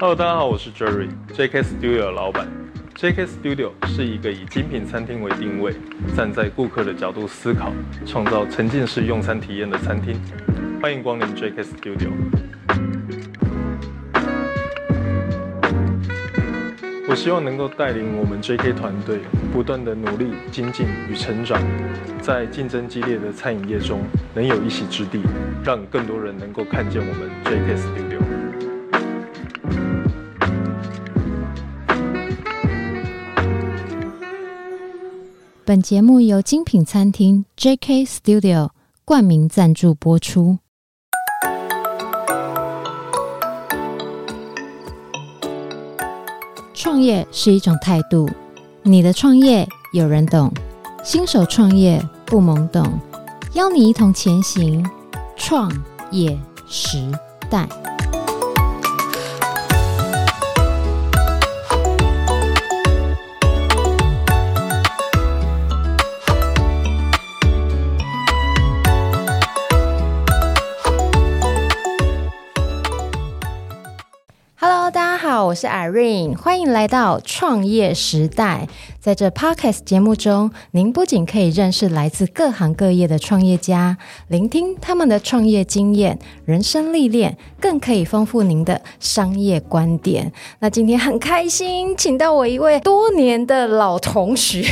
Hello，大家好，我是 Jerry，JK Studio 的老板。JK Studio 是一个以精品餐厅为定位，站在顾客的角度思考，创造沉浸式用餐体验的餐厅。欢迎光临 JK Studio。我希望能够带领我们 JK 团队，不断的努力精进与成长，在竞争激烈的餐饮业中能有一席之地，让更多人能够看见我们 JK Studio。本节目由精品餐厅 JK Studio 冠名赞助播出。创业是一种态度，你的创业有人懂，新手创业不懵懂，邀你一同前行，创业时代。我是 Irene，欢迎来到创业时代。在这 Podcast 节目中，您不仅可以认识来自各行各业的创业家，聆听他们的创业经验、人生历练，更可以丰富您的商业观点。那今天很开心，请到我一位多年的老同学。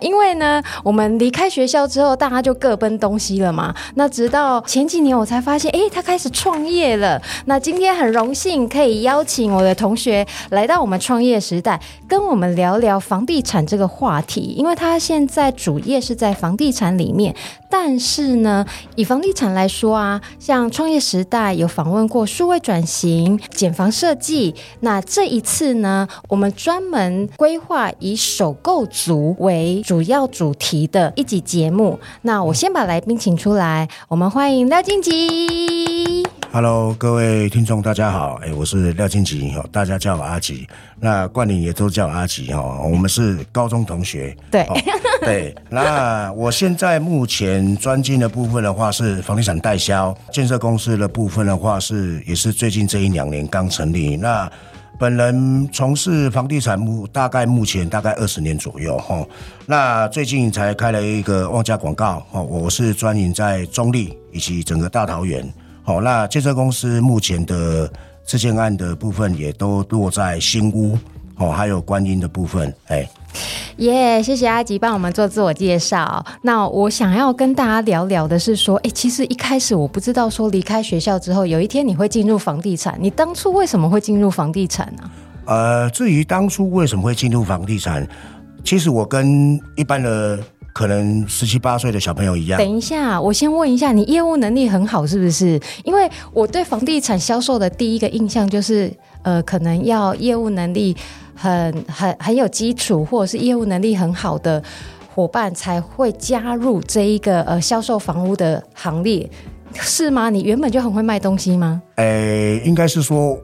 因为呢，我们离开学校之后，大家就各奔东西了嘛。那直到前几年，我才发现，诶，他开始创业了。那今天很荣幸可以邀请我的同学来到我们创业时代，跟我们聊聊房地产。这个话题，因为他现在主业是在房地产里面，但是呢，以房地产来说啊，像创业时代有访问过数位转型、减房设计，那这一次呢，我们专门规划以首购族为主要主题的一集节目。那我先把来宾请出来，我们欢迎廖静吉。Hello，各位听众，大家好，哎，我是廖金吉，大家叫我阿吉，那冠霖也都叫我阿吉哈，我们是高中同学，对，哦、对，那我现在目前专精的部分的话是房地产代销，建设公司的部分的话是也是最近这一两年刚成立，那本人从事房地产目大概目前大概二十年左右哈，那最近才开了一个旺家广告，我是专营在中立以及整个大桃园。好，那建设公司目前的这件案的部分也都落在新屋，哦，还有观音的部分，哎，耶，谢谢阿吉帮我们做自我介绍。那我想要跟大家聊聊的是说，哎，其实一开始我不知道说离开学校之后，有一天你会进入房地产。你当初为什么会进入房地产呢？呃，至于当初为什么会进入房地产，其实我跟一般的。可能十七八岁的小朋友一样。等一下，我先问一下，你业务能力很好是不是？因为我对房地产销售的第一个印象就是，呃，可能要业务能力很很很有基础，或者是业务能力很好的伙伴才会加入这一个呃销售房屋的行列，是吗？你原本就很会卖东西吗？诶、欸，应该是说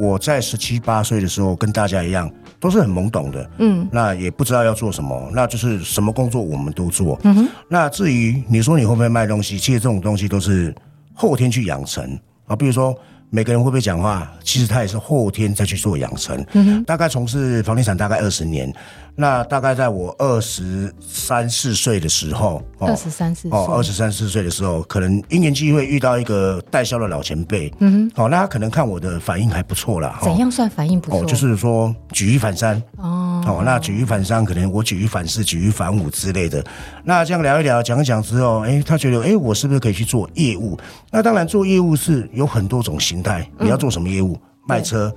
我在十七八岁的时候跟大家一样。都是很懵懂的，嗯，那也不知道要做什么，那就是什么工作我们都做，嗯哼。那至于你说你会不会卖东西，其实这种东西都是后天去养成啊。比如说每个人会不会讲话，其实他也是后天再去做养成。嗯哼。大概从事房地产大概二十年。那大概在我二十三四岁的时候，二十三四岁，哦，二十三四岁的时候，可能因缘机会遇到一个代销的老前辈，嗯哼，哦，那他可能看我的反应还不错啦。怎样算反应不错？哦，就是说举一反三，哦，哦，那举一反三，可能我举一反四，举一反五之类的。那这样聊一聊，讲一讲之后，哎，他觉得，哎，我是不是可以去做业务？那当然，做业务是有很多种形态。你要做什么业务？嗯、卖车、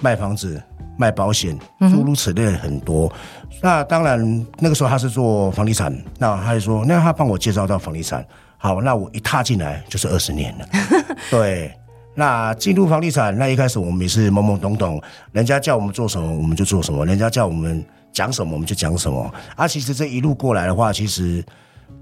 卖房子。卖保险，诸如此类很多。嗯、那当然，那个时候他是做房地产，那他就说，那他帮我介绍到房地产。好，那我一踏进来就是二十年了。对，那进入房地产，那一开始我们也是懵懵懂懂，人家叫我们做什么我们就做什么，人家叫我们讲什么我们就讲什么。啊，其实这一路过来的话，其实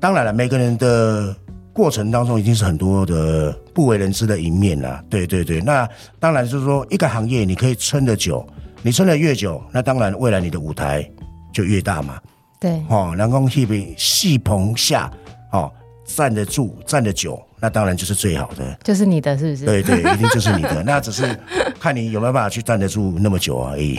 当然了，每个人的过程当中一定是很多的不为人知的一面啦。对对对，那当然就是说，一个行业你可以撑得久。你撑得越久，那当然未来你的舞台就越大嘛。对，哦，能够去戏棚下，哦，站得住，站得久，那当然就是最好的，就是你的，是不是？对对，一定就是你的。那只是 看你有没有办法去站得住那么久而已。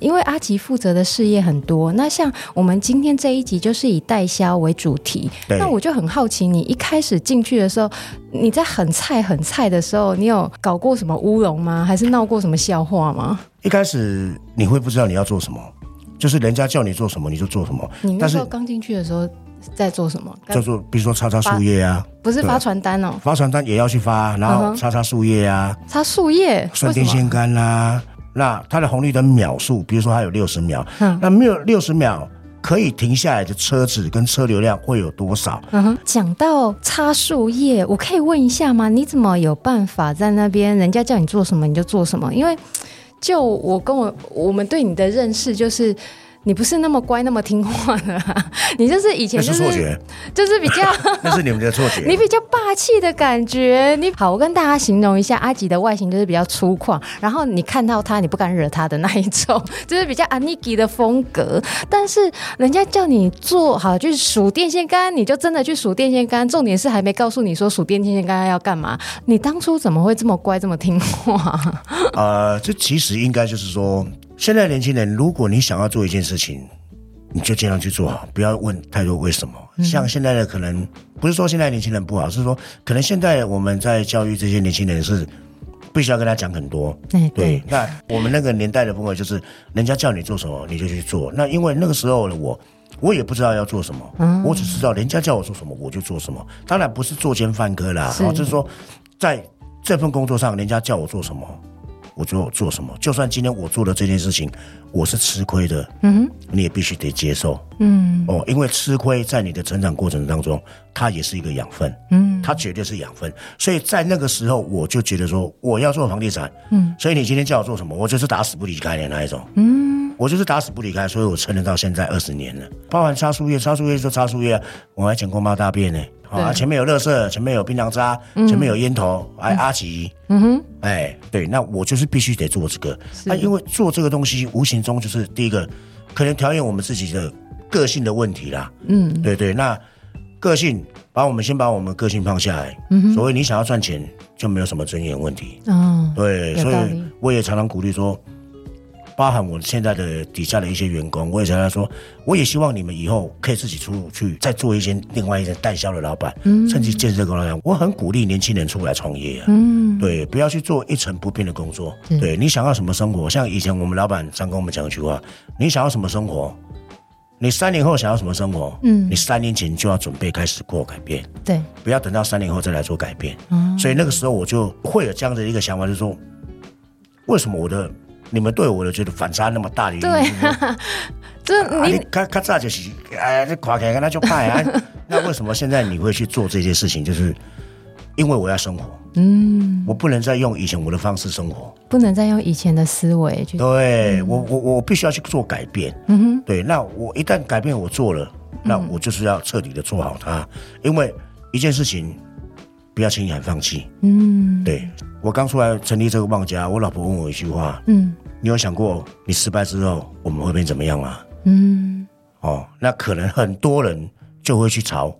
因为阿吉负责的事业很多，那像我们今天这一集就是以代销为主题。那我就很好奇，你一开始进去的时候，你在很菜很菜的时候，你有搞过什么乌龙吗？还是闹过什么笑话吗？一开始你会不知道你要做什么，就是人家叫你做什么你就做什么。你那时候刚进去的时候在做什么？叫做比如说擦擦树叶啊，不是发传单哦，发传单也要去发，然后擦擦树叶啊，擦树叶，算电线杆啦。那它的红绿灯秒数，比如说它有六十秒，嗯、那没有六十秒可以停下来的车子跟车流量会有多少？嗯哼，讲到擦树叶，我可以问一下吗？你怎么有办法在那边？人家叫你做什么你就做什么？因为就我跟我我们对你的认识就是。你不是那么乖，那么听话的，你就是以前就是错觉，就是比较 那是你们的错觉。你比较霸气的感觉，你好，我跟大家形容一下，阿吉的外形就是比较粗犷，然后你看到他，你不敢惹他的那一种，就是比较阿尼基的风格。但是人家叫你做好，就是数电线杆，你就真的去数电线杆。重点是还没告诉你说数电线杆要干嘛。你当初怎么会这么乖，这么听话？呃，这其实应该就是说。现在年轻人，如果你想要做一件事情，你就尽量去做好，不要问太多为什么。嗯、像现在的可能不是说现在年轻人不好，是说可能现在我们在教育这些年轻人是必须要跟他讲很多。对，对，那我们那个年代的部分就是，人家叫你做什么你就去做。那因为那个时候的我，我也不知道要做什么，嗯、我只知道人家叫我做什么我就做什么。当然不是作奸犯科啦，是，就是说在这份工作上，人家叫我做什么。我就做什么，就算今天我做的这件事情，我是吃亏的，嗯哼，你也必须得接受，嗯，哦，因为吃亏在你的成长过程当中，它也是一个养分，嗯，它绝对是养分。所以在那个时候，我就觉得说，我要做房地产，嗯，所以你今天叫我做什么，我就是打死不离开的那一种，嗯，我就是打死不离开，所以我撑了到现在二十年了，包含擦树叶，擦树叶就擦树叶，我还捡过猫大便呢。啊，前面有垃圾，前面有槟榔渣，嗯、前面有烟头，还阿吉，嗯哼，哎，对，那我就是必须得做这个，那啊，因为做这个东西无形中就是第一个，可能调验我们自己的个性的问题啦，嗯，对对，那个性，把我们先把我们个性放下来，嗯哼，所以你想要赚钱就没有什么尊严问题，哦，对，所以我也常常鼓励说。包含我现在的底下的一些员工，我也常常说，我也希望你们以后可以自己出去再做一些另外一些代销的老板，嗯，甚至建设公司。我很鼓励年轻人出来创业啊，嗯，对，不要去做一成不变的工作。嗯、对，你想要什么生活？像以前我们老板常跟我们讲一句话：你想要什么生活？你三年后想要什么生活？嗯，你三年前就要准备开始过改变。对，不要等到三年后再来做改变。嗯，所以那个时候我就会有这样的一个想法，就是说，为什么我的。你们对我的觉得反差那么大的原因，对、啊，这你咔咔嚓就是哎，这垮开跟他就派啊。那为什么现在你会去做这些事情？就是因为我要生活，嗯，我不能再用以前我的方式生活，不能再用以前的思维去。对我，我我必须要去做改变。嗯哼，对，那我一旦改变我做了，那我就是要彻底的做好它，嗯、因为一件事情不要轻易喊放弃。嗯，对。我刚出来成立这个旺家，我老婆问我一句话：“嗯，你有想过你失败之后我们会变怎么样吗？”嗯，哦，那可能很多人就会去吵，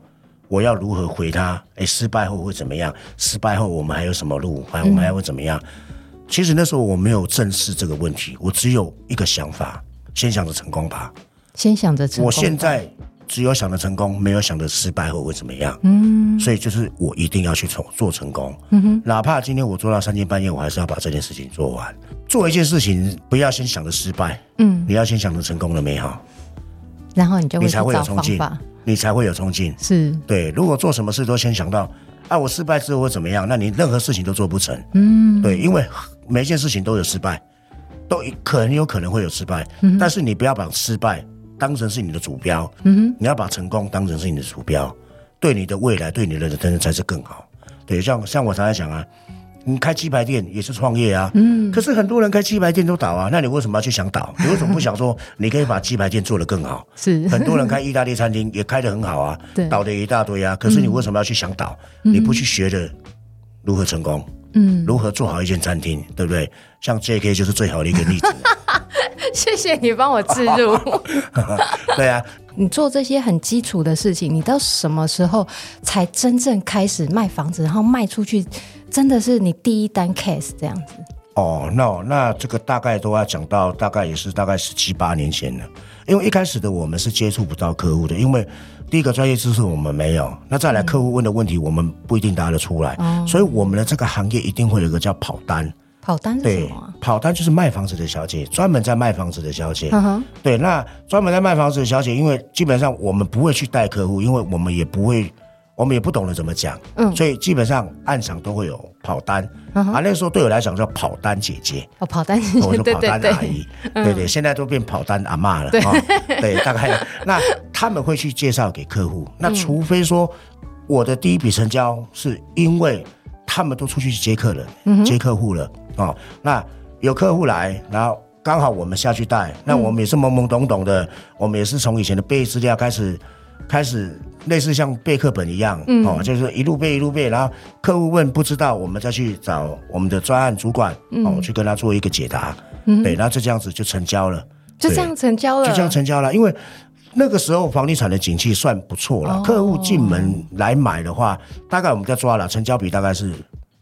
我要如何回他？哎，失败后会怎么样？失败后我们还有什么路？还我们还会怎么样？嗯，其实那时候我没有正视这个问题，我只有一个想法：先想着成功吧。先想着成功。我现在。只有想着成功，没有想着失败后会怎么样。嗯，所以就是我一定要去做做成功。嗯哼，哪怕今天我做到三更半夜，我还是要把这件事情做完。做一件事情，不要先想着失败，嗯，你要先想着成功的美好，然后你就会你才会有冲劲，你才会有冲劲。是对，如果做什么事都先想到啊，我失败之后会怎么样？那你任何事情都做不成。嗯，对，因为每一件事情都有失败，都可能有可能会有失败，嗯，但是你不要把失败。当成是你的主标，嗯哼，你要把成功当成是你的主标，对你的未来，对你的人生才是更好。对，像像我常常讲啊，你开鸡排店也是创业啊，嗯，可是很多人开鸡排店都倒啊，那你为什么要去想倒？你为什么不想说 你可以把鸡排店做得更好？是，很多人开意大利餐厅也开得很好啊，对，倒的一大堆啊，可是你为什么要去想倒？嗯，你不去学着如何成功？嗯，如何做好一间餐厅，对不对？像 J.K. 就是最好的一个例子。谢谢你帮我置入。对啊，你做这些很基础的事情，你到什么时候才真正开始卖房子，然后卖出去，真的是你第一单 case 这样子？哦，那那这个大概都要讲到，大概也是大概十七八年前了。因为一开始的我们是接触不到客户的，因为第一个专业知识我们没有，那再来客户问的问题我们不一定答得出来，嗯、所以我们的这个行业一定会有一个叫跑单。跑单是什么、啊？跑单就是卖房子的小姐，专门在卖房子的小姐。嗯哼，对，那专门在卖房子的小姐，因为基本上我们不会去带客户，因为我们也不会，我们也不懂得怎么讲，嗯，所以基本上暗场都会有跑单。嗯、啊，那个时候对我来讲叫跑单姐姐。哦，跑单姐姐，我说跑单阿姨。对对，对，对对，现在都变跑单阿嬷了。对、哦、对，大概那他们会去介绍给客户，那除非说我的第一笔成交是因为他们都出去接客人，嗯、接客户了。哦，那有客户来，然后刚好我们下去带，那我们也是懵懵懂懂的，嗯、我们也是从以前的背资料开始，开始类似像背课本一样，嗯、哦，就是一路背一路背，然后客户问不知道，我们再去找我们的专案主管，嗯、哦，去跟他做一个解答，嗯，对，然后就这样子就成交了，就这样成交了，就这样成交了，因为那个时候房地产的景气算不错了，哦、客户进门来买的话，大概我们在抓了成交比大概是。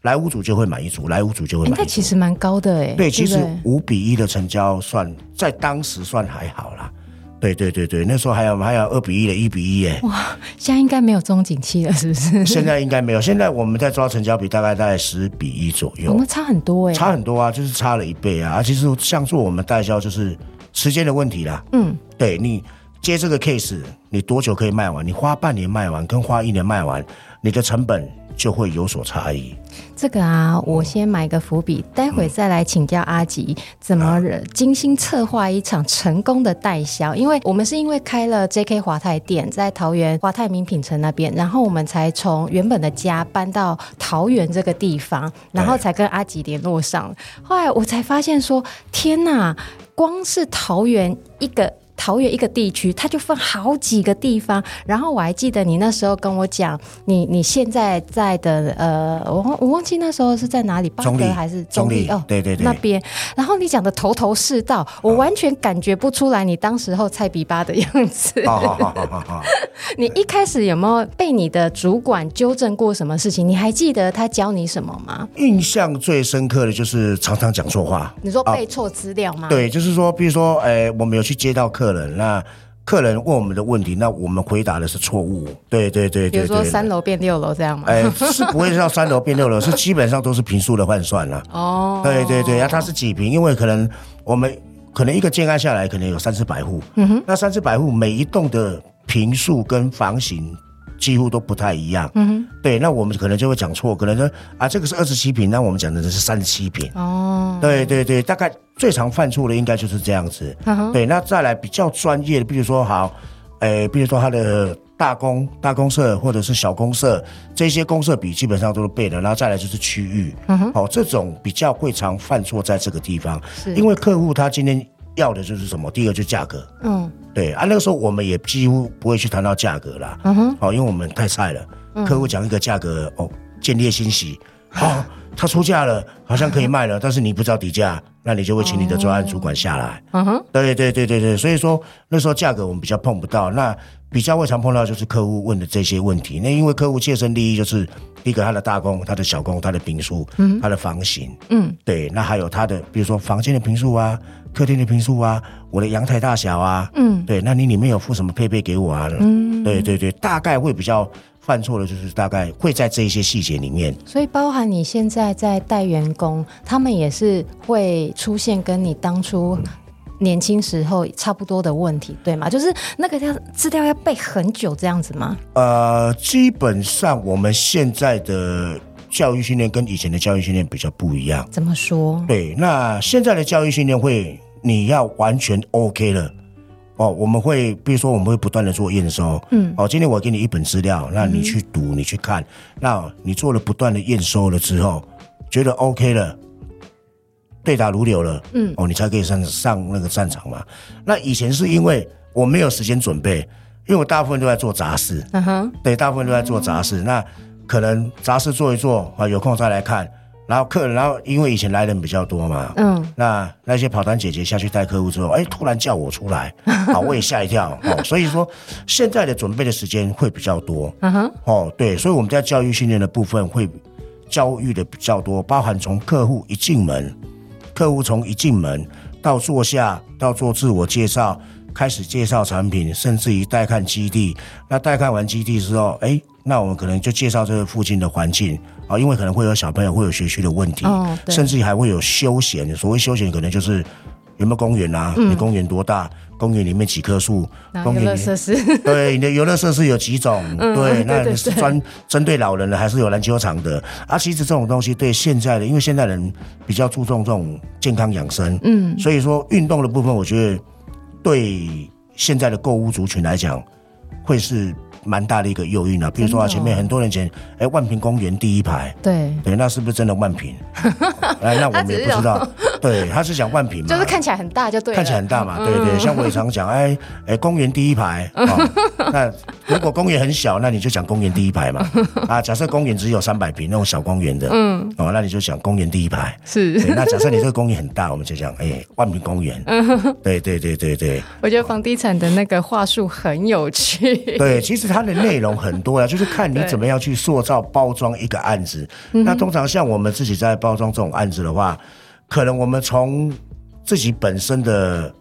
来五组就会买一组，来五组就会买一组。那其实蛮高的哎。对，其实五比一的成交算在当时算还好啦。对对对对，那时候还有还有二比一的，一比一哎。哇，现在应该没有这种景气了，是不是？现在应该没有，现在我们在抓成交比大概在十比一左右。我们差很多哎。差很多啊，就是差了一倍啊。而其实像做我们代销，就是时间的问题啦。嗯，对你接这个 case，你多久可以卖完？你花半年卖完，跟花一年卖完，你的成本就会有所差异。这个啊，我先买个伏笔，待会再来请教阿吉怎么精心策划一场成功的代销。因为我们是因为开了 JK 华泰店在桃园华泰名品城那边，然后我们才从原本的家搬到桃园这个地方，然后才跟阿吉联络上。后来我才发现说，天哪，光是桃园一个。桃园一个地区，它就分好几个地方。然后我还记得你那时候跟我讲，你你现在在的呃，我我忘记那时候是在哪里，中坜还是中立哦？对对对，那边。然后你讲的头头是道，我完全感觉不出来你当时候菜比巴的样子。好好好好好。你一开始有没有被你的主管纠正过什么事情？你还记得他教你什么吗？印象最深刻的就是常常讲错话。你说背错资料吗？对，就是说，比如说，哎，我们有去接到客。客人，那客人问我们的问题，那我们回答的是错误。对对对对，比如说三楼变六楼这样吗？哎，是不会到三楼变六楼，是基本上都是平数的换算了。哦，对对对，那它是几平？因为可能我们可能一个建案下来，可能有三四百户。嗯哼，那三四百户每一栋的平数跟房型。几乎都不太一样，嗯哼，对，那我们可能就会讲错，可能说啊，这个是二十七平，那我们讲的是三十七平，哦，对对对，大概最常犯错的应该就是这样子，嗯哼，对，那再来比较专业的，比如说好，诶，比如说它的大公大公社或者是小公社，这些公社比基本上都是背的，然后再来就是区域，嗯哼，好，这种比较会常犯错在这个地方，是。因为客户他今天。要的就是什么？第一个就是价格，嗯，对啊，那个时候我们也几乎不会去谈到价格啦，嗯哼，哦，因为我们太菜了，嗯、客户讲一个价格，哦，见猎心喜，好、哦，他出价了，好像可以卖了，但是你不知道底价，那你就会请你的专案主管下来，嗯哼，对对对对对，所以说那时候价格我们比较碰不到，那比较会常碰到就是客户问的这些问题，那因为客户切身利益就是第一个他的大工、他的小工、他的坪数、嗯，他的房型，嗯，对，那还有他的比如说房间的坪数啊。客厅的坪数啊，我的阳台大小啊，嗯，对，那你里面有附什么配备给我啊？嗯，对对对，大概会比较犯错的，就是大概会在这一些细节里面。所以，包含你现在在带员工，他们也是会出现跟你当初年轻时候差不多的问题，对吗？就是那个要资料要背很久这样子吗？呃，基本上我们现在的。教育训练跟以前的教育训练比较不一样，怎么说？对，那现在的教育训练会，你要完全 OK 了哦。我们会，比如说，我们会不断的做验收，嗯，哦，今天我给你一本资料，那你去读，你去看，那你做了不断的验收了之后，觉得 OK 了，对答如流了，嗯，哦，你才可以上上那个战场嘛。那以前是因为我没有时间准备，因为我大部分都在做杂事，嗯哼，对，大部分都在做杂事，那。可能杂事做一做啊，有空再来看。然后客人，然后因为以前来人比较多嘛，嗯，那那些跑单姐姐下去带客户之后，哎，突然叫我出来，好，我也吓一跳哦。所以说，现在的准备的时间会比较多，嗯哼，哦，对，所以我们在教育训练的部分会教育的比较多，包含从客户一进门，客户从一进门到坐下，到做自我介绍，开始介绍产品，甚至于带看基地。那带看完基地之后，哎，那我们可能就介绍这个附近的环境。啊，因为可能会有小朋友会有学区的问题，哦、甚至还会有休闲。所谓休闲，可能就是有没有公园啊？嗯、你公园多大？公园里面几棵树？公园设施？对，你的游乐设施有几种？嗯、对，那你是专针对老人的，还是有篮球场的？啊，其实这种东西对现在的，因为现在人比较注重这种健康养生，嗯，所以说运动的部分，我觉得对现在的购物族群来讲，会是。蛮大的一个诱因啊，比如说啊，前面很多年前，哎，万平公园第一排，对对，那是不是真的万平？哎，那我们也不知道。对，他是讲万平嘛，就是看起来很大就对，看起来很大嘛，对对。像我也常讲，哎 哎，公园第一排啊，那如果公园很小，那你就讲公园第一排嘛。啊，假设公园只有三百平那种小公园的，嗯，哦，那你就讲公园第一排。是。那假设你这个公园很大，我们就讲，哎，万平公园。对对对对对。我觉得房地产的那个话术很有趣。对，其实。它的内容很多呀，就是看你怎么样去塑造包装一个案子。那通常像我们自己在包装这种案子的话，可能我们从自己本身的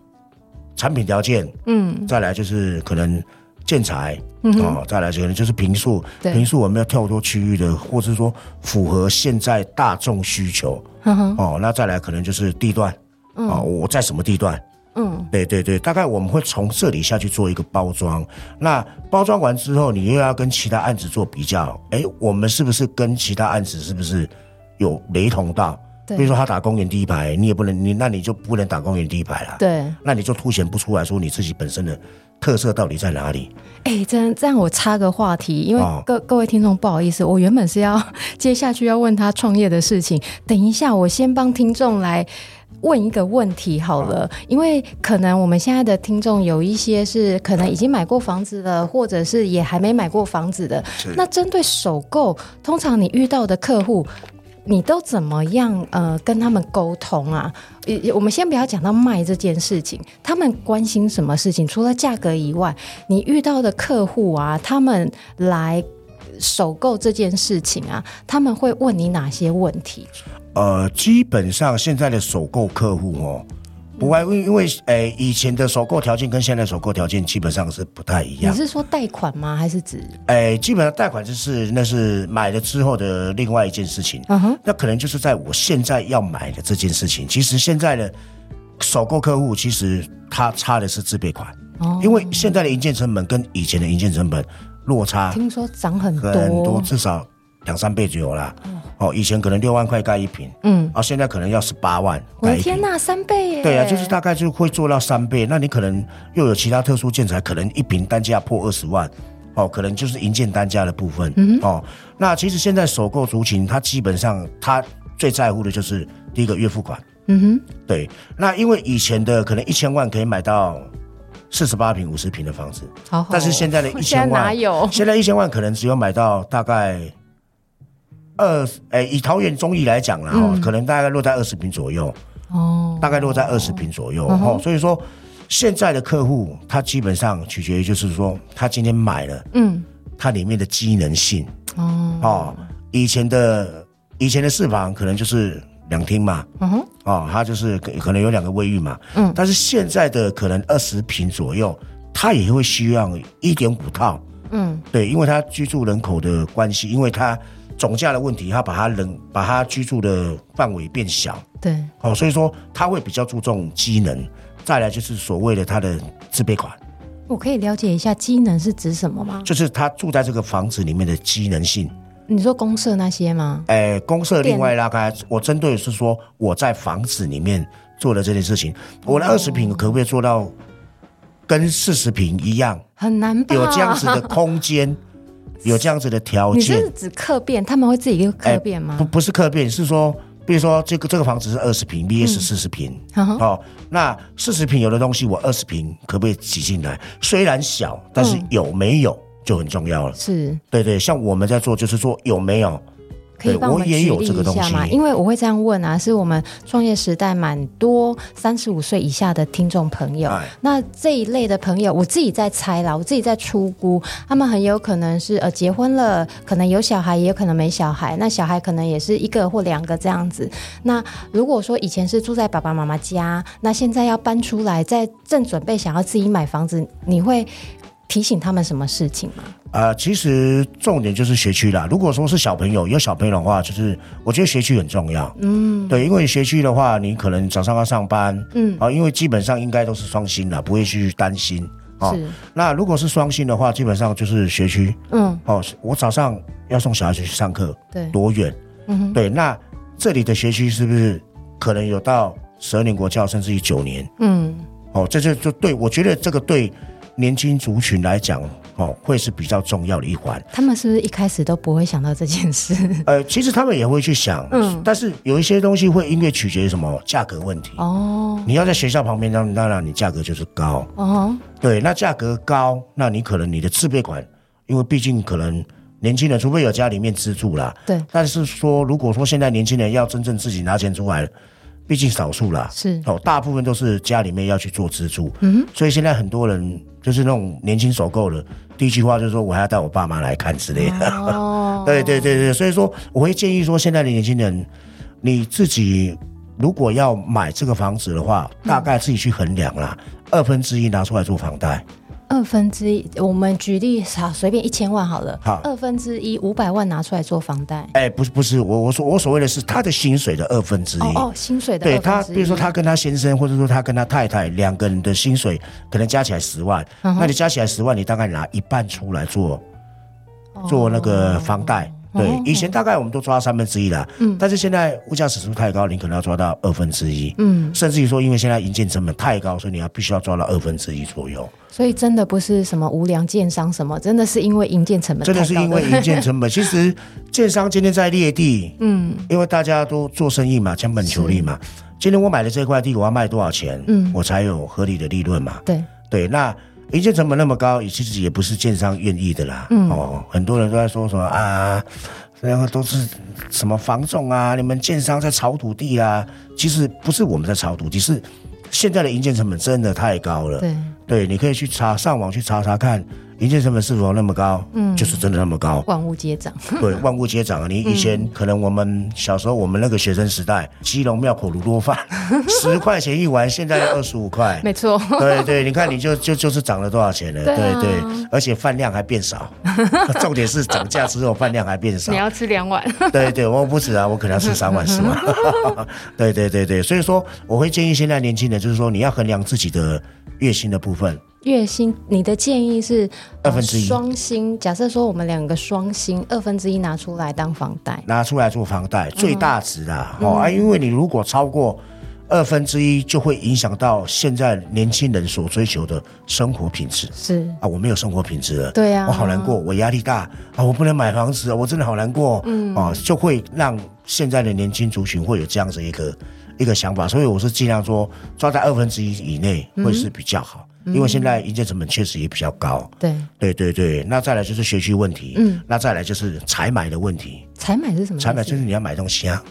产品条件，嗯，再来就是可能建材，嗯哦，再来可能就是平数，平数我们要跳脱区域的，或者说符合现在大众需求，哦，那再来可能就是地段，哦，我在什么地段？嗯，对对对，大概我们会从这里下去做一个包装。那包装完之后，你又要跟其他案子做比较，哎，我们是不是跟其他案子是不是有雷同到？对，比如说他打公园第一排，你也不能，你那你就不能打公园第一排了。对，那你就凸显不出来说你自己本身的特色到底在哪里？哎，这样这样，我插个话题，因为各、哦、各位听众不好意思，我原本是要接下去要问他创业的事情，等一下我先帮听众来。问一个问题好了，因为可能我们现在的听众有一些是可能已经买过房子了，或者是也还没买过房子的。那针对首购，通常你遇到的客户，你都怎么样呃跟他们沟通啊？我们先不要讲到卖这件事情，他们关心什么事情？除了价格以外，你遇到的客户啊，他们来首购这件事情啊，他们会问你哪些问题？呃，基本上现在的首购客户哦，不外因因为诶、欸，以前的首购条件跟现在的首购条件基本上是不太一样。你是说贷款吗？还是指？诶、欸，基本上贷款就是那是买了之后的另外一件事情。嗯哼，那可能就是在我现在要买的这件事情。其实现在的首购客户其实他差的是自备款，哦，因为现在的营建成本跟以前的营建成本落差，听说涨很多，很多至少两三倍就有了。嗯哦，以前可能六万块盖一平，嗯，啊，现在可能要十八万。我的天哪，三倍耶！对啊，就是大概就会做到三倍。那你可能又有其他特殊建材，可能一平单价破二十万，哦，可能就是营建单价的部分。嗯，哦，那其实现在首购族群，他基本上他最在乎的就是第一个月付款。嗯哼，对。那因为以前的可能一千万可以买到四十八平、五十平的房子，好好，但是现在的一千万 哪有？现在一千万可能只有买到大概。二诶，以桃园中坜来讲啦，哈、嗯，可能大概落在二十平左右，哦，大概落在二十平左右，哦，所以说现在的客户他基本上取决于就是说他今天买了，嗯，它里面的机能性，哦，哦，以前的以前的四房可能就是两厅嘛，嗯哼，哦，它就是可能有两个卫浴嘛，嗯，但是现在的可能二十平左右，它也会需要一点五套，嗯，对，因为它居住人口的关系，因为它。总价的问题，他把他人把他居住的范围变小，对，哦，所以说他会比较注重机能，再来就是所谓的他的自备款。我可以了解一下机能是指什么吗？就是他住在这个房子里面的机能性。你说公社那些吗？哎、欸，公社另外拉开，我针对的是说我在房子里面做的这件事情，我的二十平可不可以做到跟四十平一样？很难吧，有这样子的空间。有这样子的条件，你是指客变？他们会自己一个客变吗？欸、不，不是客变，是说，比如说这个这个房子是二十平，VS 是四十坪，嗯、哦，那四十平有的东西我二十平可不可以挤进来？虽然小，但是有没有就很重要了。是、嗯，对对，像我们在做就是说有没有可以帮我们举例一下吗？因为我会这样问啊，是我们创业时代蛮多三十五岁以下的听众朋友。哎、那这一类的朋友，我自己在猜啦，我自己在出估，他们很有可能是呃结婚了，可能有小孩，也有可能没小孩。那小孩可能也是一个或两个这样子。那如果说以前是住在爸爸妈妈家，那现在要搬出来，在正准备想要自己买房子，你会提醒他们什么事情吗？啊、呃，其实重点就是学区啦。如果说是小朋友有小朋友的话，就是我觉得学区很重要。嗯，对，因为学区的话，你可能早上要上班，嗯，啊，因为基本上应该都是双薪啦，不会去担心。啊，是。那如果是双薪的话，基本上就是学区。嗯，哦，我早上要送小孩子去上课，对，多远？嗯哼，对。那这里的学区是不是可能有到十二年国教，甚至于九年？嗯，哦，这就就对我觉得这个对。年轻族群来讲，哦，会是比较重要的一环。他们是不是一开始都不会想到这件事？呃，其实他们也会去想，嗯，但是有一些东西会因为取决于什么价格问题哦。你要在学校旁边，当当然你价格就是高哦。对，那价格高，那你可能你的自备款，因为毕竟可能年轻人除非有家里面资助啦，对。但是说，如果说现在年轻人要真正自己拿钱出来。毕竟少数啦，是。哦，大部分都是家里面要去做资助，嗯哼，所以现在很多人就是那种年轻首购的，第一句话就是说我还要带我爸妈来看之类的，哦，对对对对，所以说我会建议说，现在的年轻人，你自己如果要买这个房子的话，大概自己去衡量啦，二分之一拿出来做房贷。二分之一，我们举例好，随便一千万好了。好，二分之一五百万拿出来做房贷。哎，不是不是，我我说我所谓的是他的薪水的二分之一。哦，薪水的。对他，比如说他跟他先生，或者说他跟他太太两个人的薪水，可能加起来十万。嗯、那你加起来十万，你大概拿一半出来做，做那个房贷。对，以前大概我们都抓三分之一啦，嗯，但是现在物价指数太高，你可能要抓到二分之一，嗯，甚至于说，因为现在营建成本太高，所以你要必须要抓到二分之一左右。所以真的不是什么无良建商什么，真的是因为营建成本。真的是因为营建成本。其实建商今天在裂地，嗯，因为大家都做生意嘛，将本求利嘛。今天我买的这块地，我要卖多少钱，嗯，我才有合理的利润嘛。对对，那。营建成本那么高，其实也不是建商愿意的啦。嗯、哦，很多人都在说什么啊，然后都是什么房仲啊，你们建商在炒土地啊。其实不是我们在炒土地，是现在的营建成本真的太高了。对，对，你可以去查，上网去查查看。营建成本是否那么高？嗯，就是真的那么高。万物皆涨。对，万物皆涨啊！你以前可能我们小时候，我们那个学生时代，基隆庙口卤肉饭 十块钱一碗，现在要二十五块。没错。对对，你看你就就就是涨了多少钱了？对对，而且饭量还变少。重点是涨价之后饭量还变少。你要吃两碗。对对，我不止啊，我可能要吃三碗四碗。对对对对，所以说我会建议现在年轻人，就是说你要衡量自己的月薪的部分。月薪，你的建议是二分之一。双薪。假设说我们两个双薪，二分之一拿出来当房贷，拿出来做房贷，最大值啦、嗯、哦啊，因为你如果超过二分之一，就会影响到现在年轻人所追求的生活品质。是。啊，我没有生活品质了，对呀、啊，我好难过，我压力大啊，我不能买房子，我真的好难过，嗯。啊，就会让现在的年轻族群会有这样子一个一个想法，所以我是尽量说抓在二分之一以内会是比较好。嗯因为现在营建成本确实也比较高，对对对对，那再来就是学区问题，嗯，那再来就是采买的问题。采买是什么？采买就是你要买东西啊。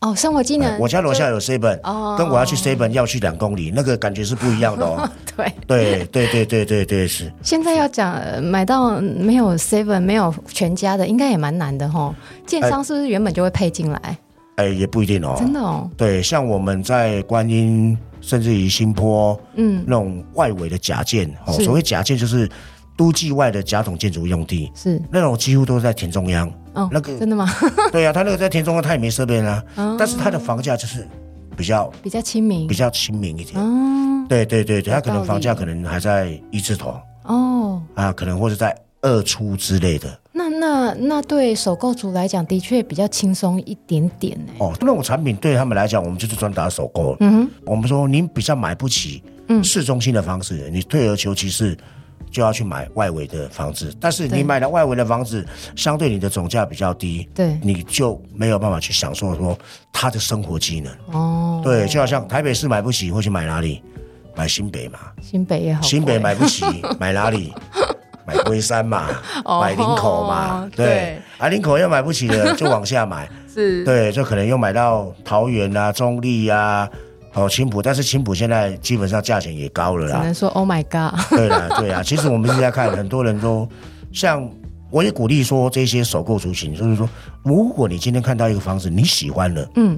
哦，生活技能。我家楼下有 seven，哦，跟我要去 seven 要去两公里，那个感觉是不一样的哦。对对对对对对对是。现在要讲买到没有 seven 没有全家的，应该也蛮难的哈。建商是不是原本就会配进来？哎，也不一定哦。真的哦。对，像我们在观音。甚至于新坡，嗯，那种外围的甲建，哦，所谓甲建就是都计外的甲种建筑用地，是。那种几乎都是在田中央，哦，那个真的吗？对呀，啊，他那个在田中央，他也没设备啊，但是他的房价就是比较比较亲民，比较亲民一点，哦，对对对对，他可能房价可能还在一字头，哦，啊，可能或者在二出之类的。那那那对首购族来讲，的确比较轻松一点点呢。哦，那种产品对他们来讲，我们就是专打首购。嗯哼，我们说您比较买不起嗯市中心的房子，嗯、你退而求其次就要去买外围的房子。但是你买了外围的房子，相对你的总价比较低，对，你就没有办法去享受说他的生活机能。哦，对，就好像台北市买不起，会去买哪里？买新北嘛。新北也好，新北买不起，买哪里？买龟山嘛，买林口嘛，哦、对，对啊，林口又买不起了，就往下买，是，对，就可能又买到桃园啊、中立啊。哦，青浦，但是青浦现在基本上价钱也高了啦。只能说 Oh my God。对啦，对啊，其实我们现在看，很多人都像，我也鼓励说这些首购族群，就是说，如果你今天看到一个房子，你喜欢了，嗯，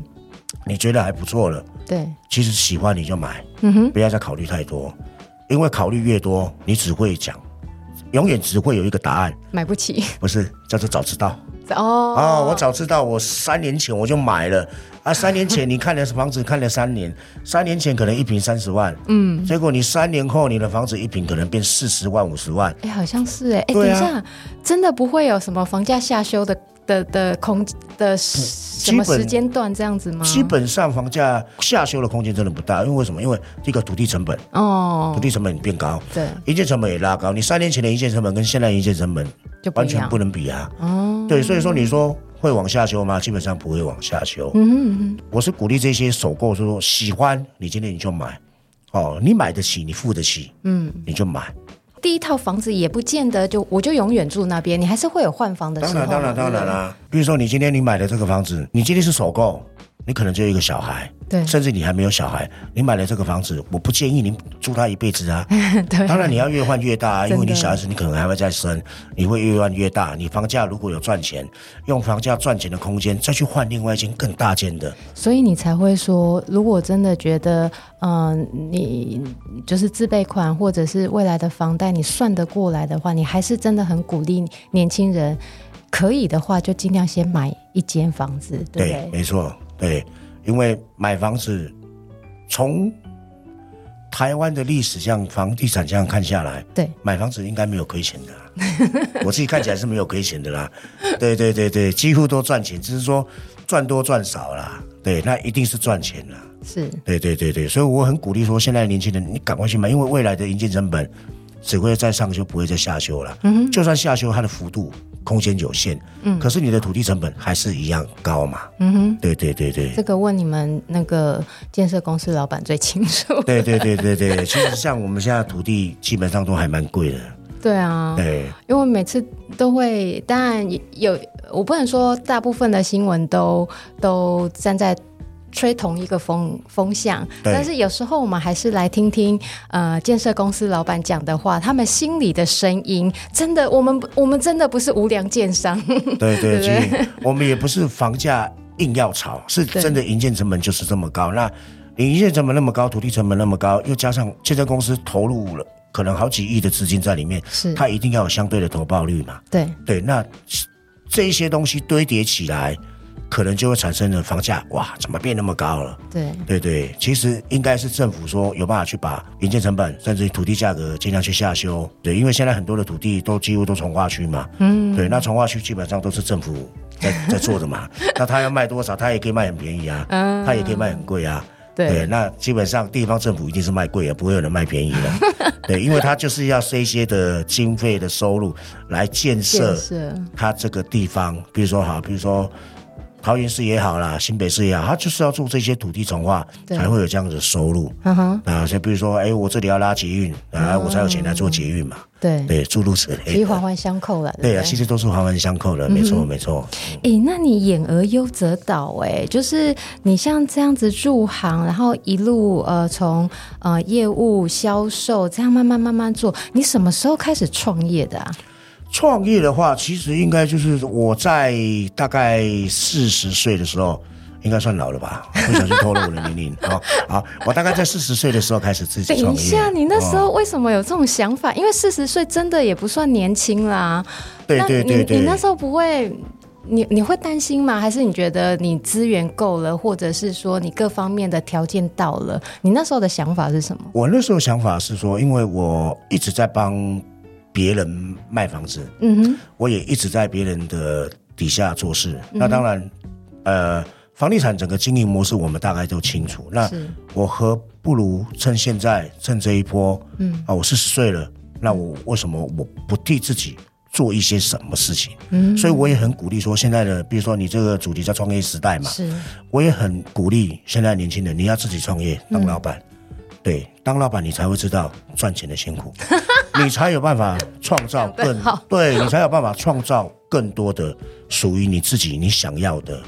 你觉得还不错了，对，其实喜欢你就买，嗯哼，不要再考虑太多，因为考虑越多，你只会讲，永远只会有一个答案，买不起，不是叫做早知道。哦。哦，我早知道，我三年前我就买了。啊！三年前 你看的房子看了三年，三年前可能一平三十万，嗯，结果你三年后你的房子一平可能变四十万五十万，哎，好像是哎，哎，等一下，真的不会有什么房价下修的的的空的什么时间段这样子吗？基本上房价下修的空间真的不大，因为为什么？因为这个土地成本哦，土地成本变高，对，一建成本也拉高，你三年前的一建成本跟现在一建成本就完全不能比啊，哦。对，所以说你说会往下修吗？基本上不会往下修。嗯哼嗯，我是鼓励这些首购，说喜欢你今天你就买，哦，你买得起，你付得起，嗯，你就买。第一套房子也不见得就我就永远住那边，你还是会有换房的时候。当然当然当然啦，比如说你今天你买的这个房子，你今天是首购。你可能就一个小孩，对，甚至你还没有小孩，你买了这个房子，我不建议你住他一辈子啊。对，当然你要越换越大啊，因为你小孩子你可能还会再生，你会越换越大。你房价如果有赚钱，用房价赚钱的空间再去换另外一间更大间的。所以你才会说，如果真的觉得，嗯、呃，你就是自备款或者是未来的房贷你算得过来的话，你还是真的很鼓励年轻人，可以的话就尽量先买一间房子，对，对，没错。对，因为买房子，从台湾的历史像房地产这样看下来，对，买房子应该没有亏钱的，我自己看起来是没有亏钱的啦。对对对对，几乎都赚钱，只是说赚多赚少啦。对，那一定是赚钱啦。是，对对对对，所以我很鼓励说，现在年轻人你赶快去买，因为未来的营建成本只会再上修，不会再下修了。嗯哼，就算下修，它的幅度。空间有限，嗯，可是你的土地成本还是一样高嘛，嗯哼，对对对对，这个问你们那个建设公司老板最清楚，对对对对对，其实像我们现在土地基本上都还蛮贵的，对啊，对，因为每次都会，当然有，我不能说大部分的新闻都都站在。吹同一个风风向，但是有时候我们还是来听听呃建设公司老板讲的话，他们心里的声音。真的，我们我们真的不是无良建商，对对对，对我们也不是房价硬要炒，是真的营建成本就是这么高。那你营建成本那么高，土地成本那么高，又加上建设公司投入了可能好几亿的资金在里面，是它一定要有相对的投报率嘛？对对，那这一些东西堆叠起来。可能就会产生了房价哇，怎么变那么高了？对。对对，其实应该是政府说有办法去把营建成本甚至土地价格尽量去下修。对，因为现在很多的土地都几乎都从化区嘛，嗯，对，那从化区基本上都是政府在在做的嘛，那他要卖多少，他也可以卖很便宜啊，嗯，他也可以卖很贵啊，对，对，那基本上地方政府一定是卖贵啊，不会有人卖便宜的，对，因为他就是要这些的经费的收入来建设他这个地方，比如说好，比如说。桃园市也好啦，新北市也好，他就是要做这些土地重划，才会有这样子的收入。嗯哼，啊，所以比如说，哎、欸，我这里要拉捷运，啊，我才有钱来做捷运嘛。对对，诸如此类，其实环环相扣了。对啊，其实都是环环相扣的，没错没错。哎、欸，那你演而优则导，哎，就是你像这样子入行，然后一路呃从呃业务销售这样慢慢慢慢做，你什么时候开始创业的啊？创业的话，其实应该就是我在大概四十岁的时候，应该算老了吧？不小心透露我的年龄啊！好，我大概在四十岁的时候开始自己创业。等一下，你那时候为什么有这种想法？因为四十岁真的也不算年轻啦。对对对对。你那时候不会，你你会担心吗？还是你觉得你资源够了，或者是说你各方面的条件到了？你那时候的想法是什么？我那时候想法是说，因为我一直在帮。别人卖房子，嗯哼，我也一直在别人的底下做事。嗯、那当然，呃，房地产整个经营模式我们大概都清楚。那我何不如趁现在，趁这一波，嗯啊，我四十岁了，那我为什么我不替自己做一些什么事情？嗯，所以我也很鼓励说，现在的比如说你这个主题叫创业时代嘛，是，我也很鼓励现在年轻人，你要自己创业当老板。嗯对，当老板你才会知道赚钱的辛苦。你才有办法创造 更对，你才有办法创造更多的属于你自己你想要的。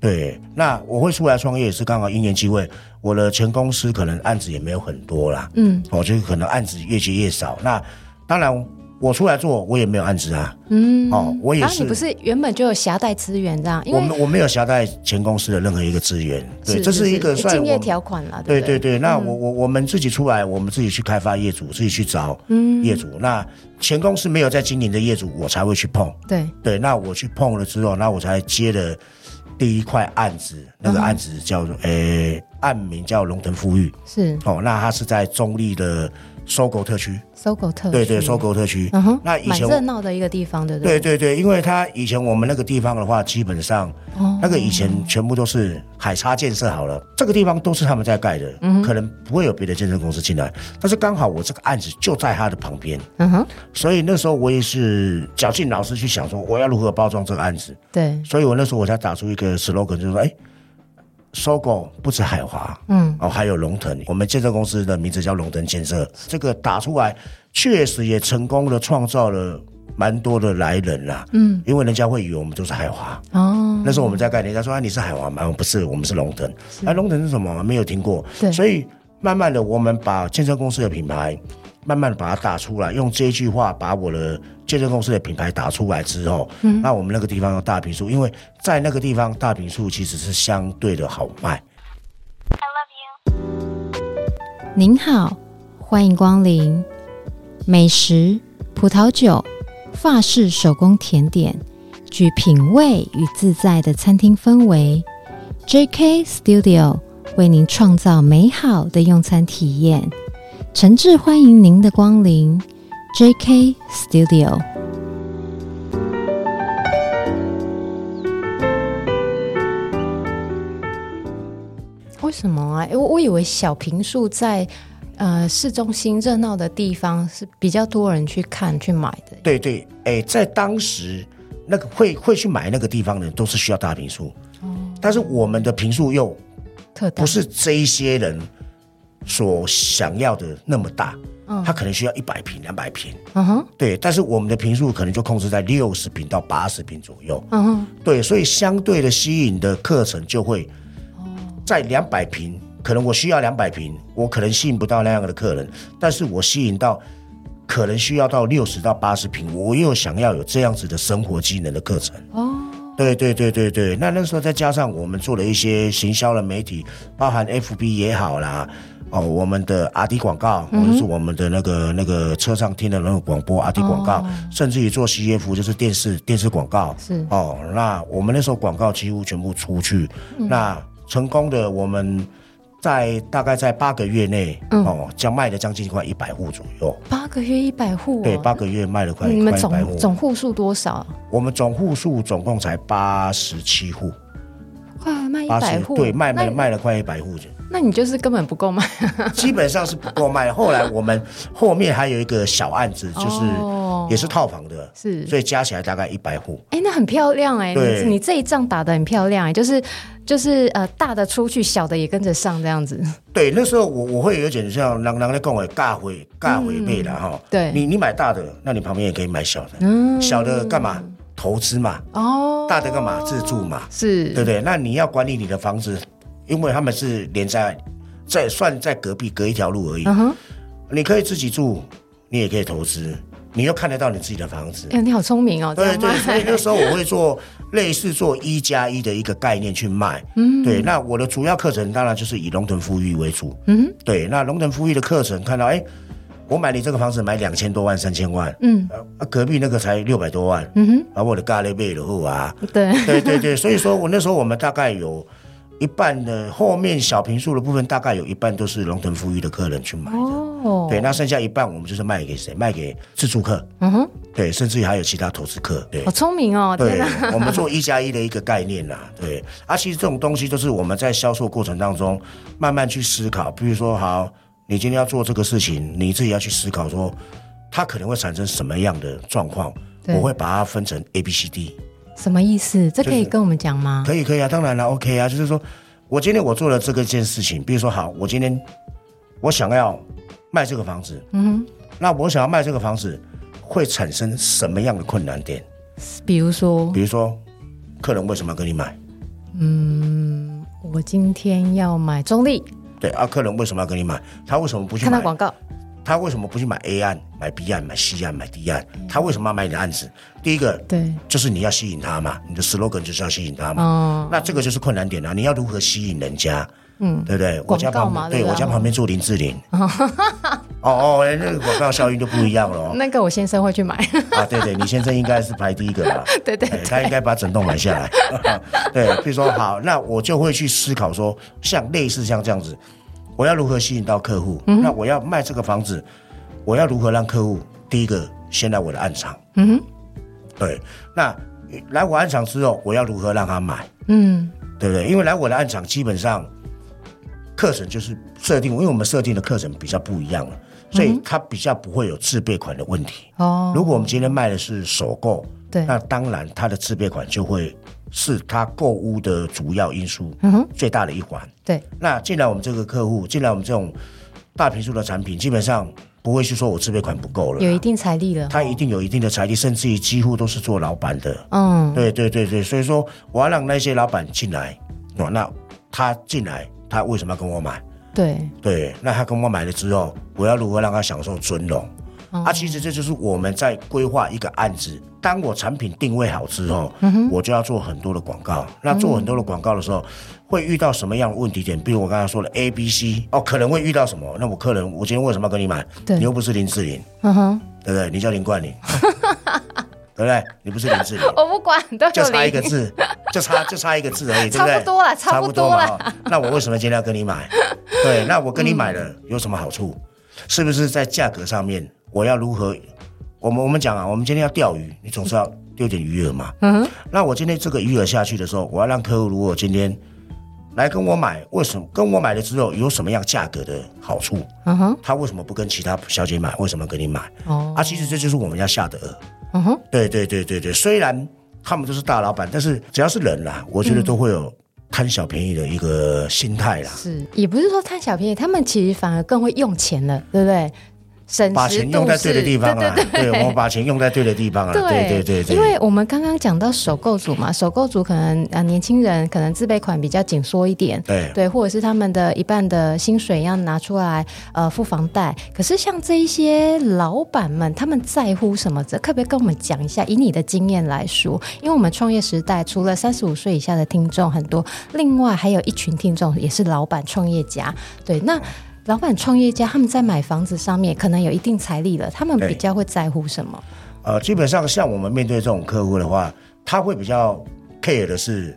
对，那我会出来创业也是刚好一年机会。我的前公司可能案子也没有很多啦，嗯，我就可能案子越接越少。那当然。我出来做，我也没有案子啊。嗯，哦，我也是。啊、你不是原本就有携带资源这样？我们我没有携带前公司的任何一个资源。对，这是一个算竞业条款了。对对对，那我我我们自己出来，我们自己去开发业主，自己去找业主。那前公司没有在经营的业主，我才会去碰。对对，那我去碰了之后，那我才接了第一块案子。那个案子叫做诶，案名叫龙腾富裕。是哦，那他是在中立的。搜狗特区，搜狗特区。对对，搜狗特区，嗯哼，那以前蛮热闹的一个地方，对不对？对对对，因为他以前我们那个地方的话，基本上，哦，那个以前全部都是海沙建设好了，这个地方都是他们在盖的，嗯，可能不会有别的建设公司进来，但是刚好我这个案子就在他的旁边，嗯哼，所以那时候我也是绞尽脑汁去想说，我要如何包装这个案子，对，所以我那时候我才打出一个 slogan，就是说，哎。收购不止海华，嗯，哦，还有龙腾。我们建设公司的名字叫龙腾建设。这个打出来，确实也成功的创造了蛮多的来人啦。嗯，因为人家会以为我们都是海华。哦，那时候我们在概念，人家说啊，你是海华吗？不是，我们是龙腾。哎，龙腾是什么？没有听过。对，所以慢慢的，我们把建设公司的品牌，慢慢的把它打出来，用这句话把我的。健身公司的品牌打出来之后，嗯，那我们那个地方有大平数，因为在那个地方大平数其实是相对的好卖。I love you。您好，欢迎光临。美食、葡萄酒、法式手工甜点，具品味与自在的餐厅氛围。JK Studio 为您创造美好的用餐体验，诚挚欢迎您的光临。J.K. Studio，为什么啊？我我以为小平数在呃市中心热闹的地方是比较多人去看去买的。对对，哎，在当时那个会会去买那个地方的人都是需要大平数，哦，但是我们的平数又特大，不是这一些人所想要的那么大。嗯，他可能需要一百平、两百平，嗯哼，对，但是我们的平数可能就控制在六十平到八十平左右，嗯哼，对，所以相对的吸引的课程就会，在两百平，可能我需要两百平，我可能吸引不到那样的客人，但是我吸引到可能需要到六十到八十平，我又想要有这样子的生活技能的课程，哦，对对对对对，那那时候再加上我们做了一些行销的媒体，包含 FB 也好啦。哦，我们的阿迪广告，或者是我们的那个那个车上听的那个广播阿迪广告，甚至于做 CF 就是电视电视广告。是哦，那我们那时候广告几乎全部出去，那成功的我们在大概在八个月内，哦，将卖了将近快一百户左右。八个月一百户？对，八个月卖了快。你们总总户数多少？我们总户数总共才八十七户。快卖一百户？对，卖卖卖了快一百户去。那你就是根本不够卖，基本上是不够卖。后来我们后面还有一个小案子，就是也是套房的，是，所以加起来大概一百户。哎，那很漂亮哎，你你这一仗打得很漂亮哎，就是就是呃大的出去，小的也跟着上这样子。对，那时候我我会有点像让让他跟我尬回尬回背了哈。对，你你买大的，那你旁边也可以买小的，嗯，小的干嘛？投资嘛。哦，大的干嘛？自住嘛。是，对不对？那你要管理你的房子。因为他们是连在在算在隔壁隔一条路而已，uh. 你可以自己住，你也可以投资，你又看得到你自己的房子。哎，你好聪明哦！对对，所以那时候我会做类似做一加一的一个概念去卖。嗯，对。那我的主要课程当然就是以龙腾富裕为主。嗯，对。那龙腾富裕的课程看到，哎，我买你这个房子买两千多万三千万，嗯，啊，隔壁那个才六百多万，嗯哼，把我的咖喱背了啊。对对对对，所以说我那时候我们大概有。一半的后面小平数的部分，大概有一半都是龙腾富裕的客人去买的。哦，对，那剩下一半我们就是卖给谁？卖给自助客。嗯哼，对，甚至于还有其他投资客。对，好聪明哦！对，我们做一加一的一个概念呐。对，啊，其实这种东西就是我们在销售过程当中慢慢去思考。比如说，好，你今天要做这个事情，你自己要去思考说，它可能会产生什么样的状况？我会把它分成 A、B、C、D。什么意思？这可以跟我们讲吗？可以，可以啊，当然了，OK 啊，就是说我今天我做了这个件事情，比如说好，我今天我想要卖这个房子，嗯哼，那我想要卖这个房子，会产生什么样的困难点？比如说，比如说，客人为什么要跟你买？嗯，我今天要买中立。对啊，客人为什么要跟你买？他为什么不去？看到广告。他为什么不去买 A 案、买 B 案、买 C 案、买 D 案？他为什么要买你的案子？第一个，对，就是你要吸引他嘛，你的 slogan 就是要吸引他嘛。哦。那这个就是困难点啊！你要如何吸引人家？嗯，对不对？我家旁边，对我家旁边住林志玲。哦 哦，那个广告效应就不一样了。那个我先生会去买。啊，对对，你先生应该是排第一个吧？对对，他应该把整栋买下来。对，比如说好，那我就会去思考说，像类似像这样子。我要如何吸引到客户？嗯、那我要卖这个房子，我要如何让客户第一个先来我的案场？嗯哼，对。那来我案场之后，我要如何让他买？嗯，对不对？因为来我的案场，基本上课程就是设定，因为我们设定的课程比较不一样了，所以他比较不会有自备款的问题。哦，如果我们今天卖的是首购，对，那当然他的自备款就会。是他购物的主要因素，嗯哼，最大的一环。对，那进来我们这个客户，进来我们这种大平数的产品，基本上不会去说我自备款不够了，有一定财力了，他一定有一定的财力，甚至于几乎都是做老板的。嗯，对对对对，所以说我要让那些老板进来，那他进来，他为什么要跟我买？对对，那他跟我买了之后，我要如何让他享受尊荣？啊，其实这就是我们在规划一个案子。当我产品定位好之后，嗯、我就要做很多的广告。那做很多的广告的时候，嗯、会遇到什么样的问题点？比如我刚才说的 A、B、C，哦，可能会遇到什么？那我客人，我今天为什么要跟你买？对你又不是林志玲，嗯哼，对不对？你叫林冠霖，对不对？你不是林志玲，我不管，就差一个字，就差就差一个字而已，对不对？差不多了，差不多了。多那我为什么今天要跟你买？对，那我跟你买了有什么好处？嗯、是不是在价格上面？我要如何？我们我们讲啊，我们今天要钓鱼，你总是要丢点鱼饵嘛。嗯哼。那我今天这个鱼饵下去的时候，我要让客户如果今天来跟我买，为什么跟我买了之后有什么样价格的好处？嗯哼。他为什么不跟其他小姐买？为什么跟你买？哦。啊，其实这就是我们要下的饵。嗯哼。对对对对对，虽然他们都是大老板，但是只要是人啦，我觉得都会有贪小便宜的一个心态啦。是，也不是说贪小便宜，他们其实反而更会用钱了，对不对？把钱用在对的地方啊！对，我们把钱用在对的地方啊！对对对对，因为我们刚刚讲到首购族嘛，首购族可能啊年轻人可能自备款比较紧缩一点，对对，或者是他们的一半的薪水要拿出来呃付房贷。可是像这一些老板们，他们在乎什么？这可不可以跟我们讲一下？以你的经验来说，因为我们创业时代除了三十五岁以下的听众很多，另外还有一群听众也是老板创业家。对，那。老板、创业家他们在买房子上面可能有一定财力了，他们比较会在乎什么？呃，基本上像我们面对这种客户的话，他会比较 care 的是，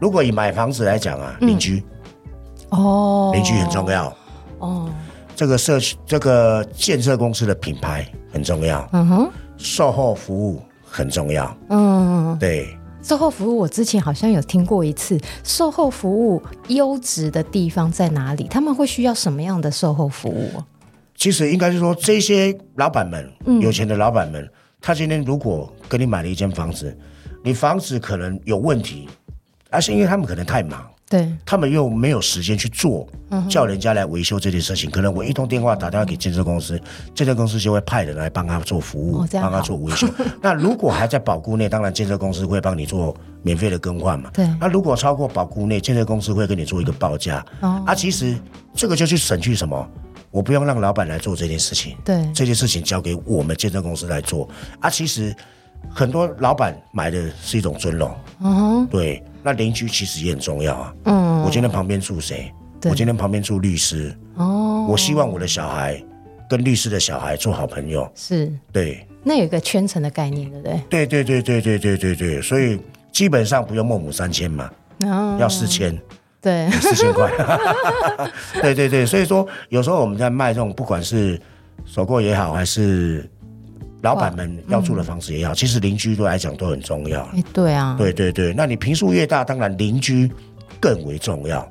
如果以买房子来讲啊，邻居、嗯、哦，邻居很重要。哦，这个社区、这个建设公司的品牌很重要，嗯哼，售后服务很重要，嗯，对。售后服务，我之前好像有听过一次。售后服务优质的地方在哪里？他们会需要什么样的售后服务？其实应该是说，这些老板们，嗯、有钱的老板们，他今天如果跟你买了一间房子，你房子可能有问题，而是因为他们可能太忙。对，他们又没有时间去做，叫人家来维修这件事情。可能我一通电话打电话给建设公司，建设公司就会派人来帮他做服务，帮他做维修。那如果还在保固内，当然建设公司会帮你做免费的更换嘛。对。那如果超过保固内，建设公司会跟你做一个报价。哦。啊，其实这个就去省去什么？我不用让老板来做这件事情。对。这件事情交给我们建设公司来做。啊，其实很多老板买的是一种尊荣。哦。对。那邻居其实也很重要啊。嗯，我今天旁边住谁？对我今天旁边住律师。哦，我希望我的小孩跟律师的小孩做好朋友。是，对。那有一个圈层的概念，对不对？对对对对对对对对。所以基本上不用孟母三迁嘛，哦、要四千。对，四千块。对对对，所以说有时候我们在卖这种，不管是首购也好，还是。老板们要住的房子也好，嗯、其实邻居对来讲都很重要。哎，对啊，对对对，那你坪数越大，当然邻居更为重要。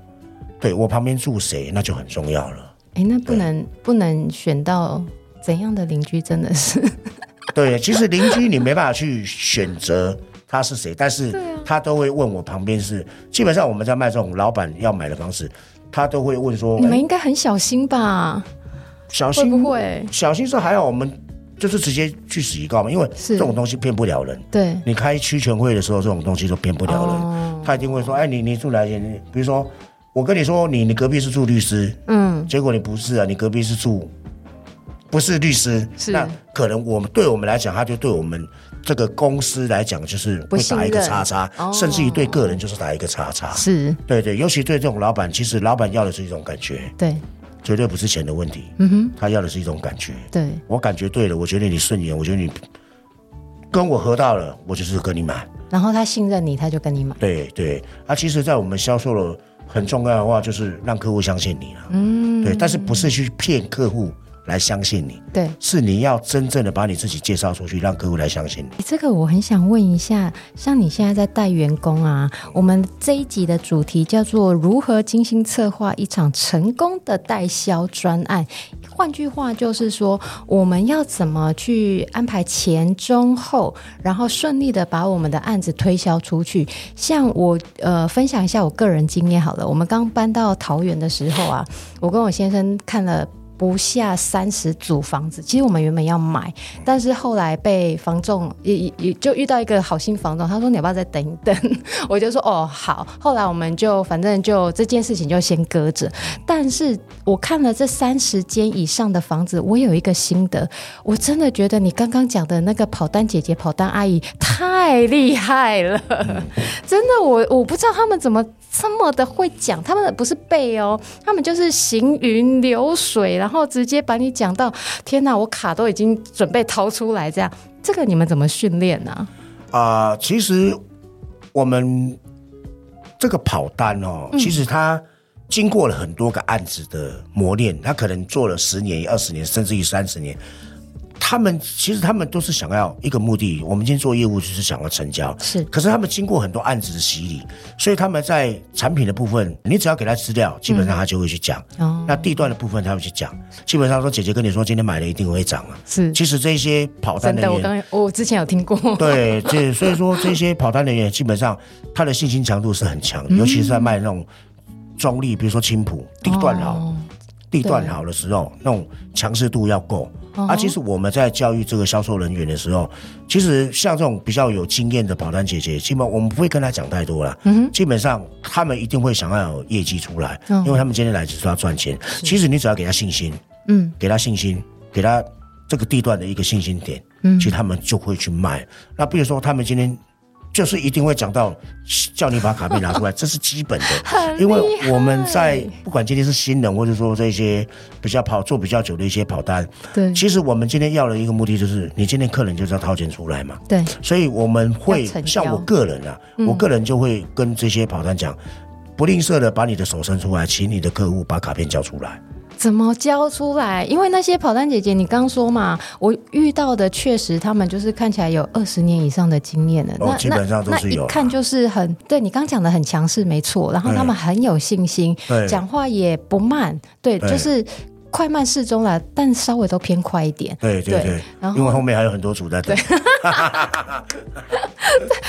对，我旁边住谁，那就很重要了。哎，那不能不能选到怎样的邻居，真的是。对，其实邻居你没办法去选择他是谁，但是他都会问我旁边是。基本上我们在卖这种老板要买的房子，他都会问说：“你们应该很小心吧？”小心会不会？小心是还好，我们就是直接去死一告嘛，因为这种东西骗不了人。对，你开区全会的时候，这种东西都骗不了人。哦、他一定会说：“哎，你你住哪里？你比如说，我跟你说，你你隔壁是住律师，嗯，结果你不是啊，你隔壁是住不是律师，是那可能我们对我们来讲，他就对我们这个公司来讲，就是会打一个叉叉，哦、甚至于对个人就是打一个叉叉。是对对，尤其对这种老板，其实老板要的是一种感觉。对。”绝对不是钱的问题，嗯哼，他要的是一种感觉。对，我感觉对了，我觉得你顺眼，我觉得你跟我合到了，我就是跟你买。然后他信任你，他就跟你买。对对，啊，其实，在我们销售了很重要的话，就是让客户相信你了。嗯，对，但是不是去骗客户。来相信你，对，是你要真正的把你自己介绍出去，让客户来相信你。这个我很想问一下，像你现在在带员工啊，我们这一集的主题叫做如何精心策划一场成功的代销专案。换句话就是说，我们要怎么去安排前中后，然后顺利的把我们的案子推销出去。像我呃分享一下我个人经验好了，我们刚搬到桃园的时候啊，我跟我先生看了。不下三十组房子，其实我们原本要买，但是后来被房仲也也就遇到一个好心房仲，他说，你要不要再等一等？我就说哦好。后来我们就反正就这件事情就先搁着。但是我看了这三十间以上的房子，我有一个心得，我真的觉得你刚刚讲的那个跑单姐姐、跑单阿姨太厉害了，真的，我我不知道他们怎么这么的会讲，他们不是背哦，他们就是行云流水然后直接把你讲到天哪，我卡都已经准备掏出来，这样这个你们怎么训练呢？啊、呃，其实我们这个跑单哦，嗯、其实他经过了很多个案子的磨练，他可能做了十年、二十年，甚至于三十年。他们其实他们都是想要一个目的，我们今天做业务就是想要成交，是。可是他们经过很多案子的洗礼，所以他们在产品的部分，你只要给他资料，基本上他就会去讲。哦、嗯。那地段的部分他会去讲，基本上说姐姐跟你说今天买了一定会涨啊。是。其实这些跑单人员，我刚我之前有听过。对，这所以说这些跑单人员基本上他的信心强度是很强尤其是在卖那种中立，比如说青浦地段好，哦、地段好的时候，那种强势度要够。啊，其实我们在教育这个销售人员的时候，其实像这种比较有经验的保单姐姐，基本我们不会跟他讲太多了。嗯哼，基本上他们一定会想要有业绩出来，因为他们今天来只是要赚钱。其实你只要给他信心，嗯，给他信心，给他这个地段的一个信心点，嗯，其实他们就会去卖。那比如说他们今天。就是一定会讲到叫你把卡片拿出来，这是基本的，因为我们在不管今天是新人，或者说这些比较跑做比较久的一些跑单，对，其实我们今天要的一个目的就是，你今天客人就是要掏钱出来嘛，对，所以我们会像我个人啊，我个人就会跟这些跑单讲，不吝啬的把你的手伸出来，请你的客户把卡片交出来。怎么教出来？因为那些跑单姐姐，你刚说嘛，我遇到的确实他们就是看起来有二十年以上的经验了。哦，基本上都是有。那一看就是很对你刚讲的很强势，没错。然后他们很有信心，讲话也不慢，对，就是。快慢适中了，但稍微都偏快一点。对对对，然后因为后面还有很多组在等。对，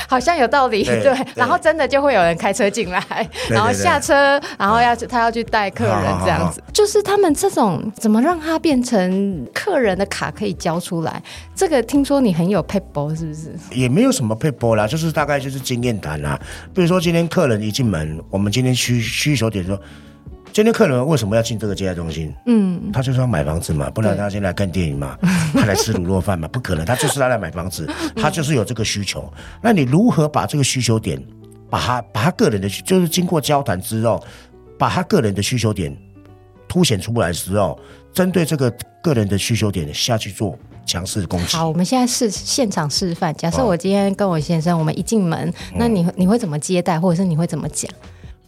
好像有道理。对，然后真的就会有人开车进来，然后下车，然后要他要去带客人这样子。就是他们这种怎么让他变成客人的卡可以交出来？这个听说你很有撇步，是不是？也没有什么撇步啦，就是大概就是经验谈啦。比如说今天客人一进门，我们今天需需求点说。今天客人为什么要进这个接待中心？嗯，他就是要买房子嘛，不然他先来看电影嘛，他来吃卤肉饭嘛，不可能，他就是他来买房子，他就是有这个需求。那你如何把这个需求点，把他把他个人的，就是经过交谈之后，把他个人的需求点凸显出来的时候，针对这个个人的需求点下去做强势的攻击。好，我们现在是现场示范。假设我今天跟我先生，我们一进门，那你你会怎么接待，或者是你会怎么讲？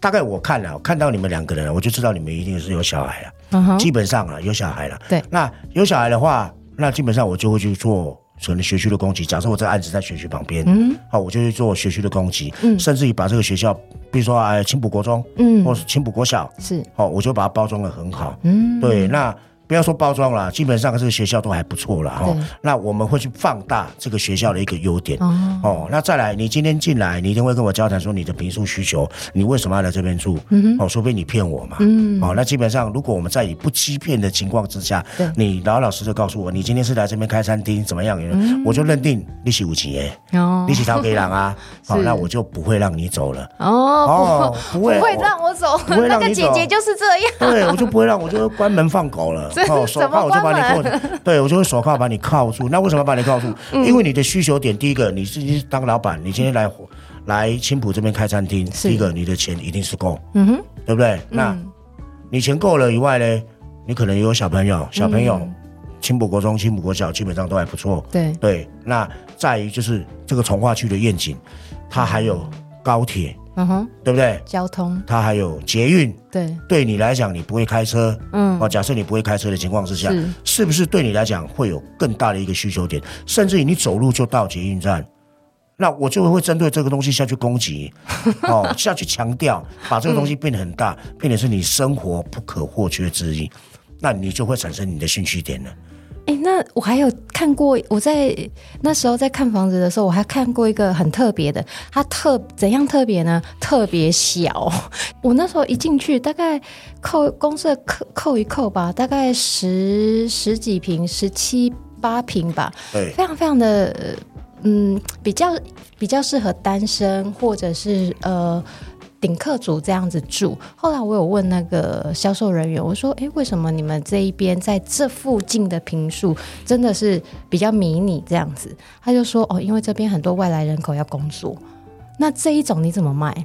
大概我看了，看到你们两个人，我就知道你们一定是有小孩了。嗯哼，基本上啊，有小孩了。对，那有小孩的话，那基本上我就会去做可能学区的攻击。假设我这个案子在学区旁边，嗯，好，我就去做学区的攻击。嗯，甚至于把这个学校，比如说哎，青浦国中，嗯，或是青浦国小，是，好，我就把它包装的很好。嗯，对，那不要说包装了，基本上这个学校都还不错了哈。那我们会去放大这个学校的一个优点哦，哦。那再来，你今天进来，你一定会跟我交谈说你的坪数需求，你为什么要来这边住？嗯哦，除非你骗我嘛。嗯。哦，那基本上，如果我们在以不欺骗的情况之下，你老老实实告诉我，你今天是来这边开餐厅怎么样？嗯、我就认定你是有钱耶，哦，你是讨给狼啊，好、哦，那我就不会让你走了。哦，哦不会，不会让我走。那个姐姐就是这样。对，我就不会让，我就关门放狗了。哦，手铐我就把你扣，对我就会手铐把你铐住。那为什么把你铐住？嗯、因为你的需求点，第一个，你自己当老板，你今天来来青浦这边开餐厅，第一个，你的钱一定是够，嗯哼，对不对？嗯、那你钱够了以外呢，你可能也有小朋友，小朋友。嗯青浦国中、青浦国小基本上都还不错。对对，那在于就是这个从化区的愿景，它还有高铁，嗯哼，对不对？交通，它还有捷运。对，对你来讲，你不会开车，嗯，哦，假设你不会开车的情况之下，是，是不是对你来讲会有更大的一个需求点？甚至于你走路就到捷运站，那我就会针对这个东西下去攻击，哦，下去强调，把这个东西变得很大，嗯、变得是你生活不可或缺之一，那你就会产生你的兴趣点了。哎，那我还有看过，我在那时候在看房子的时候，我还看过一个很特别的，它特怎样特别呢？特别小。我那时候一进去，大概扣公社扣扣一扣吧，大概十十几平，十七八平吧，对，非常非常的，嗯，比较比较适合单身或者是呃。顶客族这样子住，后来我有问那个销售人员，我说：“哎，为什么你们这一边在这附近的平数真的是比较迷你这样子？”他就说：“哦，因为这边很多外来人口要工作，那这一种你怎么卖？”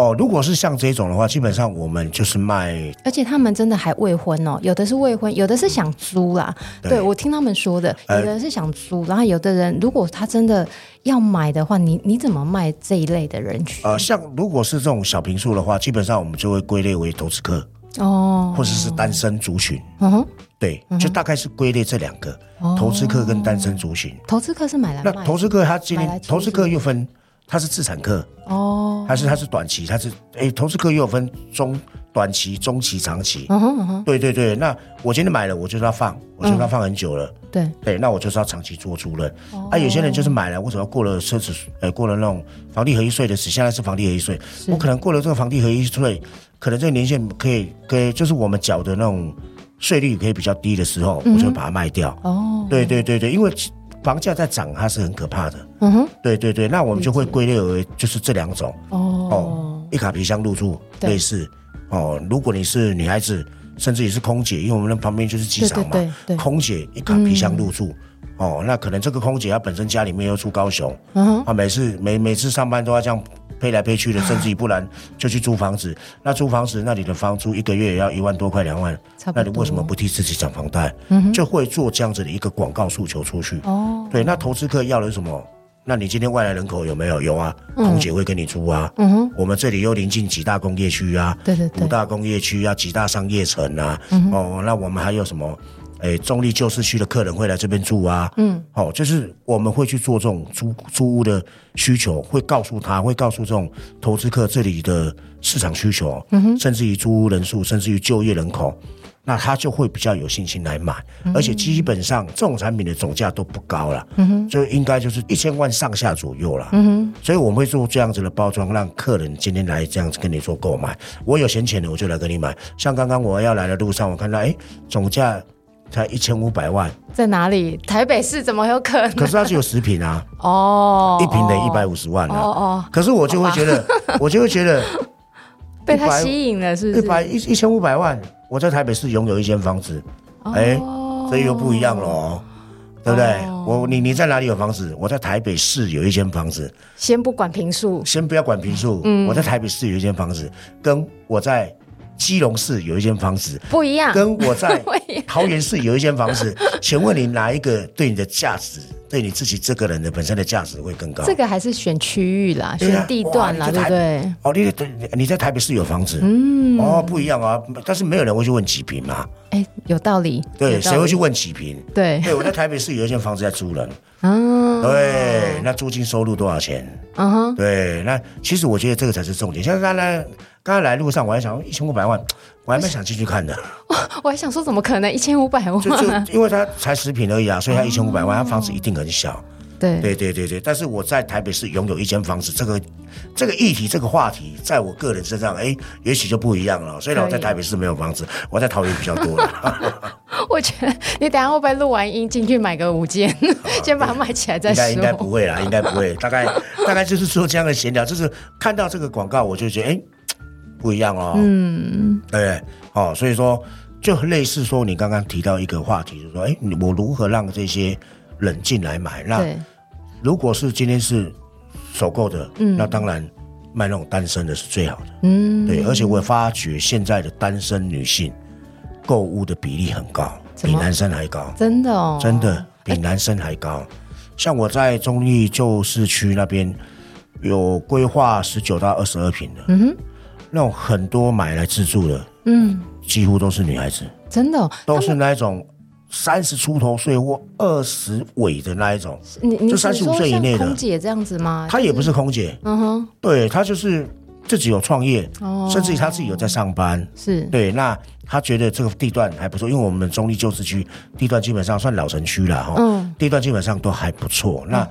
哦，如果是像这种的话，基本上我们就是卖，而且他们真的还未婚哦，有的是未婚，有的是想租啦。对，对，我听他们说的，有的人是想租，呃、然后有的人如果他真的要买的话，你你怎么卖这一类的人群？呃，像如果是这种小平数的话，基本上我们就会归类为投资客哦，或者是单身族群。嗯哼，对，就大概是归类这两个，哦、投资客跟单身族群。投资客是买来卖，那投资客他今天投资客又分。它是自产课哦，还是它是短期？它是哎，投资客又有分中短期、中期、长期。嗯哼嗯哼，对对对。那我今天买了，我就是要放，我就是要放很久了。对对，那我就是要长期做租赁。啊，有些人就是买了，为什么过了奢侈呃，过了那种房地合一税的时，现在是房地合一税，我可能过了这个房地合一税，可能这个年限可以可以，就是我们缴的那种税率可以比较低的时候，我就把它卖掉。哦，对对对对，因为。房价在涨，它是很可怕的。嗯哼，对对对，那我们就会归类为就是这两种。哦哦，一卡皮箱入住类似。哦，如果你是女孩子，甚至也是空姐，因为我们那旁边就是机场嘛。对对。空姐一卡皮箱入住，哦，那可能这个空姐她本身家里面又住高雄。嗯哼。啊，每次每每次上班都要这样。飞来配去的，甚至于不然就去租房子。那租房子，那里的房租一个月也要一万多块、两万。那你为什么不替自己涨房贷？嗯，就会做这样子的一个广告诉求出去。哦，对，那投资客要的是什么？那你今天外来人口有没有？有啊，空姐会跟你租啊。嗯哼，我们这里又临近几大工业区啊，对对对，五大工业区啊，几大商业城啊。哦，那我们还有什么？哎，中立旧市区的客人会来这边住啊，嗯，好、哦，就是我们会去做这种租租屋的需求，会告诉他，会告诉这种投资客这里的市场需求，嗯哼，甚至于租屋人数，甚至于就业人口，那他就会比较有信心来买，嗯、而且基本上这种产品的总价都不高了，嗯哼，就应该就是一千万上下左右了，嗯哼，所以我们会做这样子的包装，让客人今天来这样子跟你做购买，我有闲钱的我就来跟你买，像刚刚我要来的路上，我看到哎总价。才一千五百万，在哪里？台北市怎么有可能？可是它只有十平啊！哦，一坪得一百五十万啊！哦哦，可是我就会觉得，我就会觉得被他吸引了，是不是？一百一一千五百万，我在台北市拥有一间房子，哎，这又不一样了哦，对不对？我你你在哪里有房子？我在台北市有一间房子。先不管平数，先不要管平数，嗯，我在台北市有一间房子，跟我在。基隆市有一间房子不一样，跟我在 桃园市有一间房子，请问你哪一个对你的价值，对你自己这个人的本身的价值会更高？这个还是选区域啦，选地段啦，对不对？哦，你对，你在台北市有房子，嗯，哦，不一样啊，但是没有人会去问几坪嘛？哎，有道理，对，谁会去问几坪？对，对我在台北市有一间房子在租人，嗯，对，那租金收入多少钱？嗯哼，对，那其实我觉得这个才是重点，像刚才。刚才来路上，我还想一千五百万，我还蛮想进去看的。我还想说，怎么可能一千五百万？就就 因为它才十坪而已啊，所以它一千五百万，它房子一定很小。对对对对对，但是我在台北市拥有一间房子，这个这个议题这个话题，在我个人身上，哎，也许就不一样了。虽然我在台北市没有房子，我在桃园比较多。我觉得你等下会不会录完音进去买个五间，先把它买起来再说？应该应该不会啦，应该不会。大概大概就是说这样的闲聊，就是看到这个广告，我就觉得哎，不一样哦。嗯，对，哦，所以说就类似说你刚刚提到一个话题，就是说哎，我如何让这些人进来买？那如果是今天是首购的，嗯，那当然卖那种单身的是最好的，嗯，对，而且我发觉现在的单身女性购物的比例很高，比男生还高，真的哦，真的比男生还高。欸、像我在中坜旧市区那边有规划十九到二十二平的，嗯哼，那种很多买来自住的，嗯，几乎都是女孩子，真的、哦、都是那一种。三十出头岁或二十尾的那一种，你你就三十五岁以内的。空姐这样子吗？她也不是空姐，嗯哼，对，她就是自己有创业，哦，甚至于她自己有在上班，是。对。那她觉得这个地段还不错，因为我们中立旧市区地段基本上算老城区了哈，嗯，地段基本上都还不错。那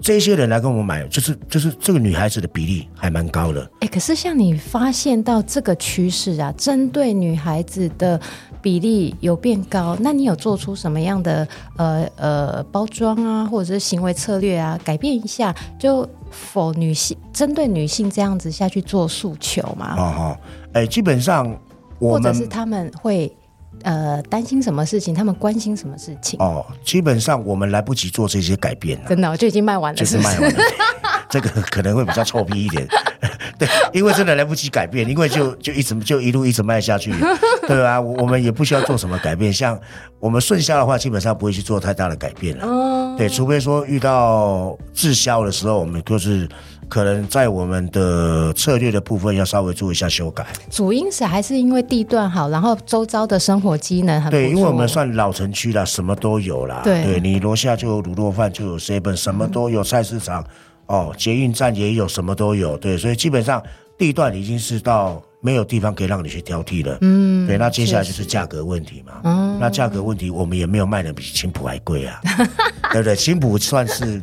这些人来跟我们买，就是就是这个女孩子的比例还蛮高的。哎，可是像你发现到这个趋势啊，针对女孩子的。比例有变高，那你有做出什么样的呃呃包装啊，或者是行为策略啊，改变一下，就否女性针对女性这样子下去做诉求吗？哦哦，哎，基本上我们或者是他们会呃担心什么事情，他们关心什么事情？哦，基本上我们来不及做这些改变了，真的，我就已经卖完了，就是卖完了，这个可能会比较臭屁一点。对，因为真的来不及改变，因为就就一直就一路一直卖下去，对吧？我们也不需要做什么改变。像我们顺销的话，基本上不会去做太大的改变了。哦，对，除非说遇到滞销的时候，我们就是可能在我们的策略的部分要稍微做一下修改。主因是还是因为地段好，然后周遭的生活机能很。对，因为我们算老城区啦，什么都有啦。对，对你楼下就有卤肉饭，就有 seven，什么都有，菜市场。哦，捷运站也有，什么都有，对，所以基本上地段已经是到没有地方可以让你去挑剔了。嗯，对，那接下来就是价格问题嘛。嗯，那价格问题我们也没有卖的比青浦还贵啊，对不对？青浦算是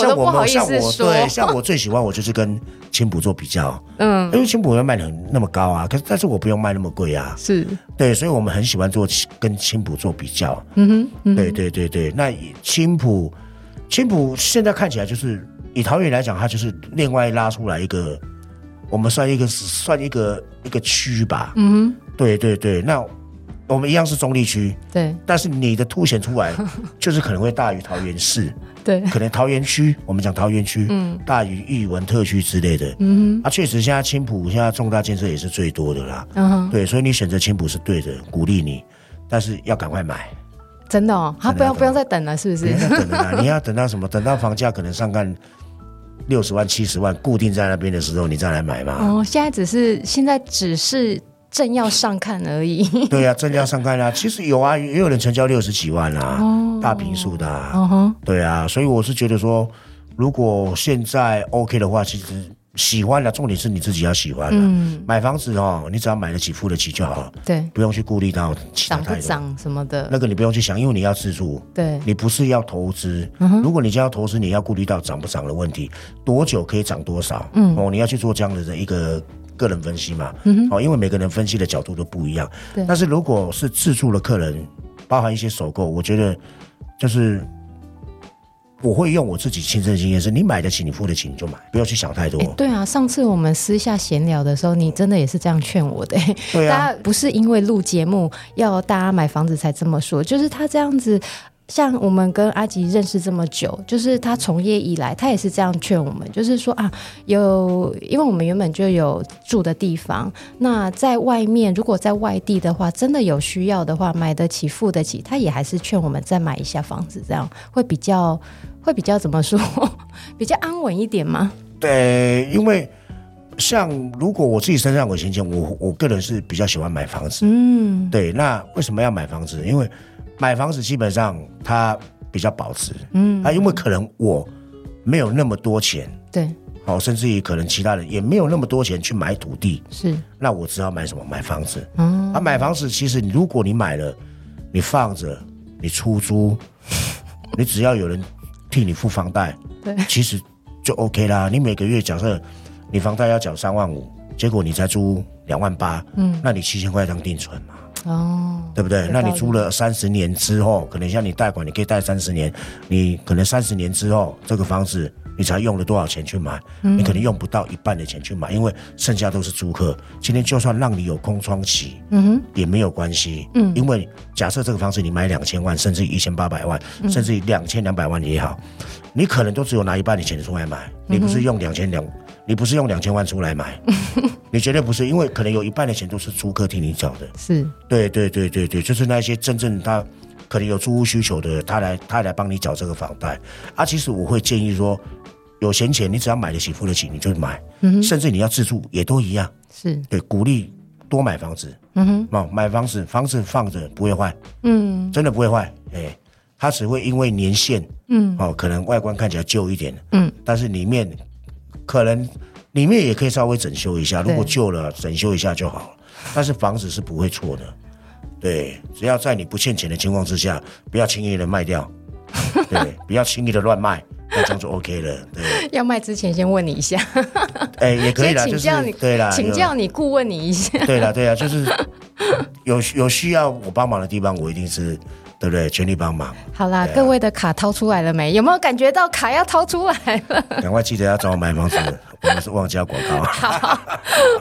像我们像我对像我最喜欢我就是跟青浦做比较，嗯，因为青浦要卖的那么高啊，可是但是我不用卖那么贵啊，是对，所以我们很喜欢做跟青浦做比较。嗯哼，嗯对对对对，那青浦青浦现在看起来就是。以桃园来讲，它就是另外拉出来一个，我们算一个算一个一个区吧。嗯哼，对对对。那我们一样是中立区，对。但是你的凸显出来，就是可能会大于桃园市，对。可能桃园区，我们讲桃园区，嗯，大于艺文特区之类的。嗯哼。啊，确实，现在青浦现在重大建设也是最多的啦。嗯哼。对，所以你选择青浦是对的，鼓励你，但是要赶快买。真的哦，他不要不要再等了，是不是？不要等了，你要等到什么？等到房价可能上看。六十万、七十万固定在那边的时候，你再来买嘛。哦，现在只是现在只是正要上看而已。对呀、啊，正要上看啊。其实有啊，也有人成交六十几万啊，哦、大平数的、啊。对啊，所以我是觉得说，如果现在 OK 的话，其实。喜欢的，重点是你自己要喜欢。嗯，买房子哦，你只要买得起、付得起就好了。对，不用去顾虑到其他涨不涨什么的。那个你不用去想，因为你要自住。对，你不是要投资。如果你就要投资，你要顾虑到涨不涨的问题，多久可以涨多少？嗯，哦，你要去做这样的一个个人分析嘛。嗯，哦，因为每个人分析的角度都不一样。对，但是如果是自助的客人，包含一些首购，我觉得就是。我会用我自己亲身的经验，是你买得起，你付得起，你就买，不要去想太多。欸、对啊，上次我们私下闲聊的时候，你真的也是这样劝我的。对啊，不是因为录节目要大家买房子才这么说，就是他这样子。像我们跟阿吉认识这么久，就是他从业以来，他也是这样劝我们，就是说啊，有因为我们原本就有住的地方，那在外面如果在外地的话，真的有需要的话，买得起、付得起，他也还是劝我们再买一下房子，这样会比较会比较怎么说，比较安稳一点吗？对，因为像如果我自己身上有闲钱，我我个人是比较喜欢买房子。嗯，对，那为什么要买房子？因为买房子基本上它比较保值，嗯啊，因为可能我没有那么多钱，对，哦，甚至于可能其他人也没有那么多钱去买土地，是，那我只好买什么？买房子。嗯，啊，买房子其实如果你买了，你放着，你出租，你只要有人替你付房贷，对，其实就 OK 啦。你每个月假设你房贷要缴三万五，结果你才租两万八，嗯，那你七千块当定存嘛。哦，对不对？那你租了三十年之后，可能像你贷款，你可以贷三十年，你可能三十年之后这个房子你才用了多少钱去买？嗯、你可能用不到一半的钱去买，因为剩下都是租客。今天就算让你有空窗期，嗯哼，也没有关系，嗯，因为假设这个房子你买两千万，甚至一千八百万，嗯、甚至于两千两百万也好，你可能都只有拿一半的钱出来买，你不是用两千两。你不是用两千万出来买，你绝对不是，因为可能有一半的钱都是租客替你缴的。是，对对对对对，就是那些真正他可能有租屋需求的，他来他来帮你缴这个房贷。啊，其实我会建议说，有闲钱你只要买得起付得起你就买，嗯哼，甚至你要自住也都一样。是对，鼓励多买房子。嗯哼，哦，买房子房子放着不会坏，嗯，真的不会坏。哎，它只会因为年限，嗯，哦，可能外观看起来旧一点，嗯，但是里面。可能里面也可以稍微整修一下，如果旧了整修一下就好了。但是房子是不会错的，对，只要在你不欠钱的情况之下，不要轻易的卖掉，对，不要轻易的乱卖，那这样就 OK 了。对，要卖之前先问你一下，哎，也可以啦，请教你，对啦，请教你顾问你一下，对啦，对啦，就是有有需要我帮忙的地方，我一定是。对不对？全力帮忙。好啦，各位的卡掏出来了没？有没有感觉到卡要掏出来了？赶快记得要找我买房子，我们是忘记要广告。好，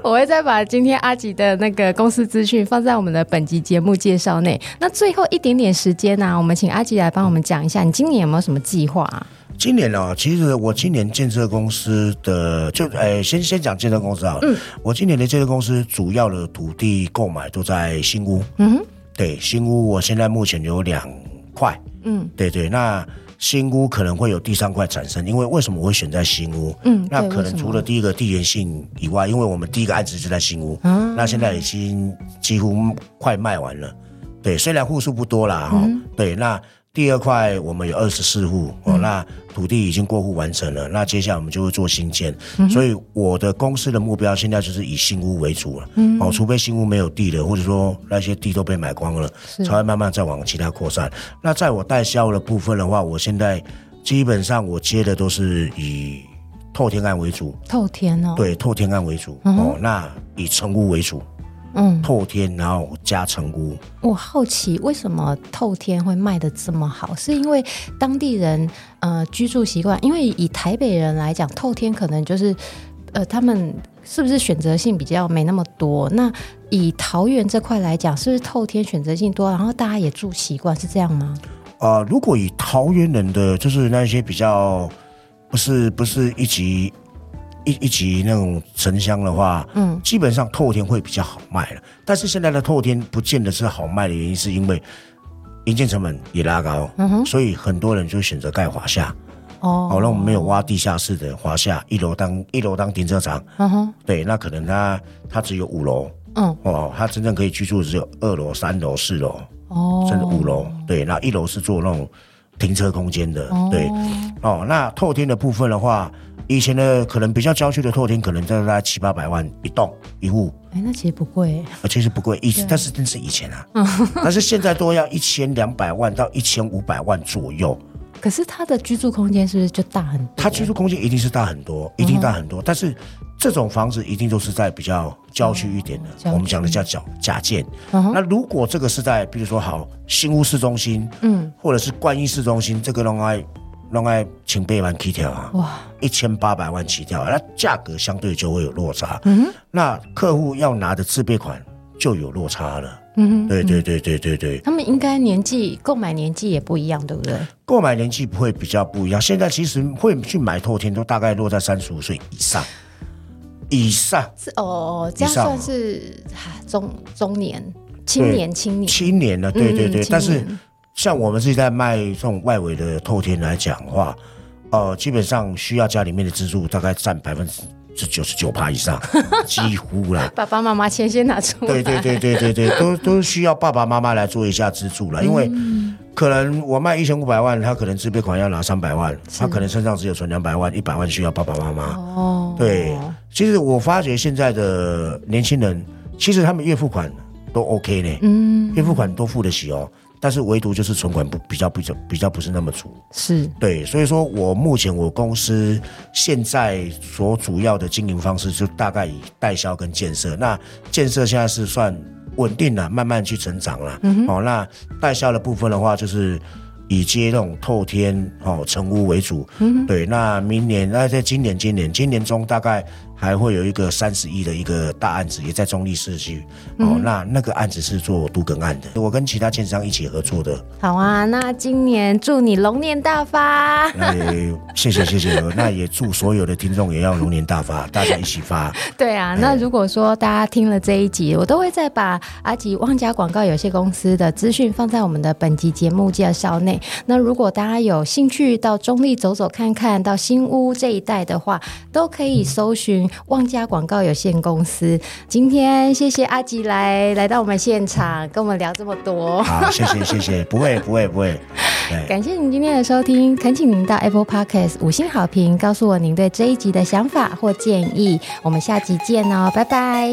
我会再把今天阿吉的那个公司资讯放在我们的本集节目介绍内。那最后一点点时间呢、啊，我们请阿吉来帮我们讲一下，你今年有没有什么计划、啊？今年呢、哦，其实我今年建设公司的就诶，先先讲建设公司啊。嗯。我今年的建设公司主要的土地购买都在新屋。嗯哼。对，新屋，我现在目前有两块，嗯，对对，那新屋可能会有第三块产生，因为为什么我会选在新屋？嗯，那可能除了第一个地缘性以外，因为我们第一个案子就在新屋，嗯，那现在已经几乎快卖完了，对，虽然户数不多啦，哈、嗯，对，那。第二块我们有二十四户哦，那土地已经过户完成了，那接下来我们就会做新建，嗯、所以我的公司的目标现在就是以新屋为主了，嗯，哦，除非新屋没有地了，或者说那些地都被买光了，才会慢慢再往其他扩散。那在我代销的部分的话，我现在基本上我接的都是以透天案为主，透天哦，对，透天案为主、嗯、哦，那以成屋为主。嗯，透天然后加成屋。我好奇为什么透天会卖的这么好？是因为当地人呃居住习惯？因为以台北人来讲，透天可能就是呃他们是不是选择性比较没那么多？那以桃园这块来讲，是不是透天选择性多？然后大家也住习惯是这样吗？啊、呃，如果以桃园人的就是那些比较不是不是一级。一一级那种沉香的话，嗯，基本上透天会比较好卖了。但是现在的透天不见得是好卖的原因，是因为营建成本也拉高，嗯哼，所以很多人就选择盖华夏。哦，好，那我们没有挖地下室的华夏，一楼当一楼当停车场，嗯哼，对，那可能它它只有五楼，嗯，哦，它真正可以居住只有二楼、三楼、四楼，哦，甚至五楼，对，那一楼是做那种停车空间的，哦、对，哦，那透天的部分的话。以前的可能比较郊区的透天，可能在大概七八百万一栋一户。哎，那其实不贵。其实不贵，以但是真是以前啊，但是现在都要一千两百万到一千五百万左右。可是它的居住空间是不是就大很多？它居住空间一定是大很多，一定大很多。但是这种房子一定都是在比较郊区一点的，我们讲的叫假假建。那如果这个是在，比如说好新屋市中心，嗯，或者是观音市中心，这个东西。弄爱千百万起跳啊！哇，一千八百万起跳，那价格相对就会有落差。嗯哼，那客户要拿的自备款就有落差了。嗯哼，对对对对对对。他们应该年纪购买年纪也不一样，对不对？购买年纪不会比较不一样。现在其实会去买透天，都大概落在三十五岁以上。以上是哦，这样算是中中年、青年、青年、青年了。对对对，但是。像我们自己在卖这种外围的透天来讲的话，呃，基本上需要家里面的支柱大概占百分之九十九趴以上，几乎啦。爸爸妈妈钱先拿出来。对对对对对对，都都需要爸爸妈妈来做一下资助了，因为可能我卖一千五百万，他可能自备款要拿三百万，他可能身上只有存两百万，一百万需要爸爸妈妈。哦，对，其实我发觉现在的年轻人，其实他们月付款都 OK 呢，嗯，月付款都付得起哦。但是唯独就是存款不比较比较比较不是那么足，是。对，所以说我目前我公司现在所主要的经营方式就大概以代销跟建设，那建设现在是算稳定了，慢慢去成长了，嗯，哦，那代销的部分的话就是以接那种透天哦成屋为主，嗯，对，那明年那在今年今年今年中大概。还会有一个三十亿的一个大案子，也在中立市区。嗯、哦，那那个案子是做都更案的，我跟其他建商一起合作的。好啊，那今年祝你龙年大发。那也谢谢谢谢，那也祝所有的听众也要龙年大发，大家一起发。对啊，那如果说大家听了这一集，我都会再把阿吉旺家广告有限公司的资讯放在我们的本集节目介绍内。那如果大家有兴趣到中立走走看看，到新屋这一带的话，都可以搜寻。旺家广告有限公司，今天谢谢阿吉来来到我们现场，跟我们聊这么多。好，谢谢谢谢，不会不会不会。感谢您今天的收听，恳请您到 Apple Podcast 五星好评，告诉我您对这一集的想法或建议。我们下集见哦，拜拜。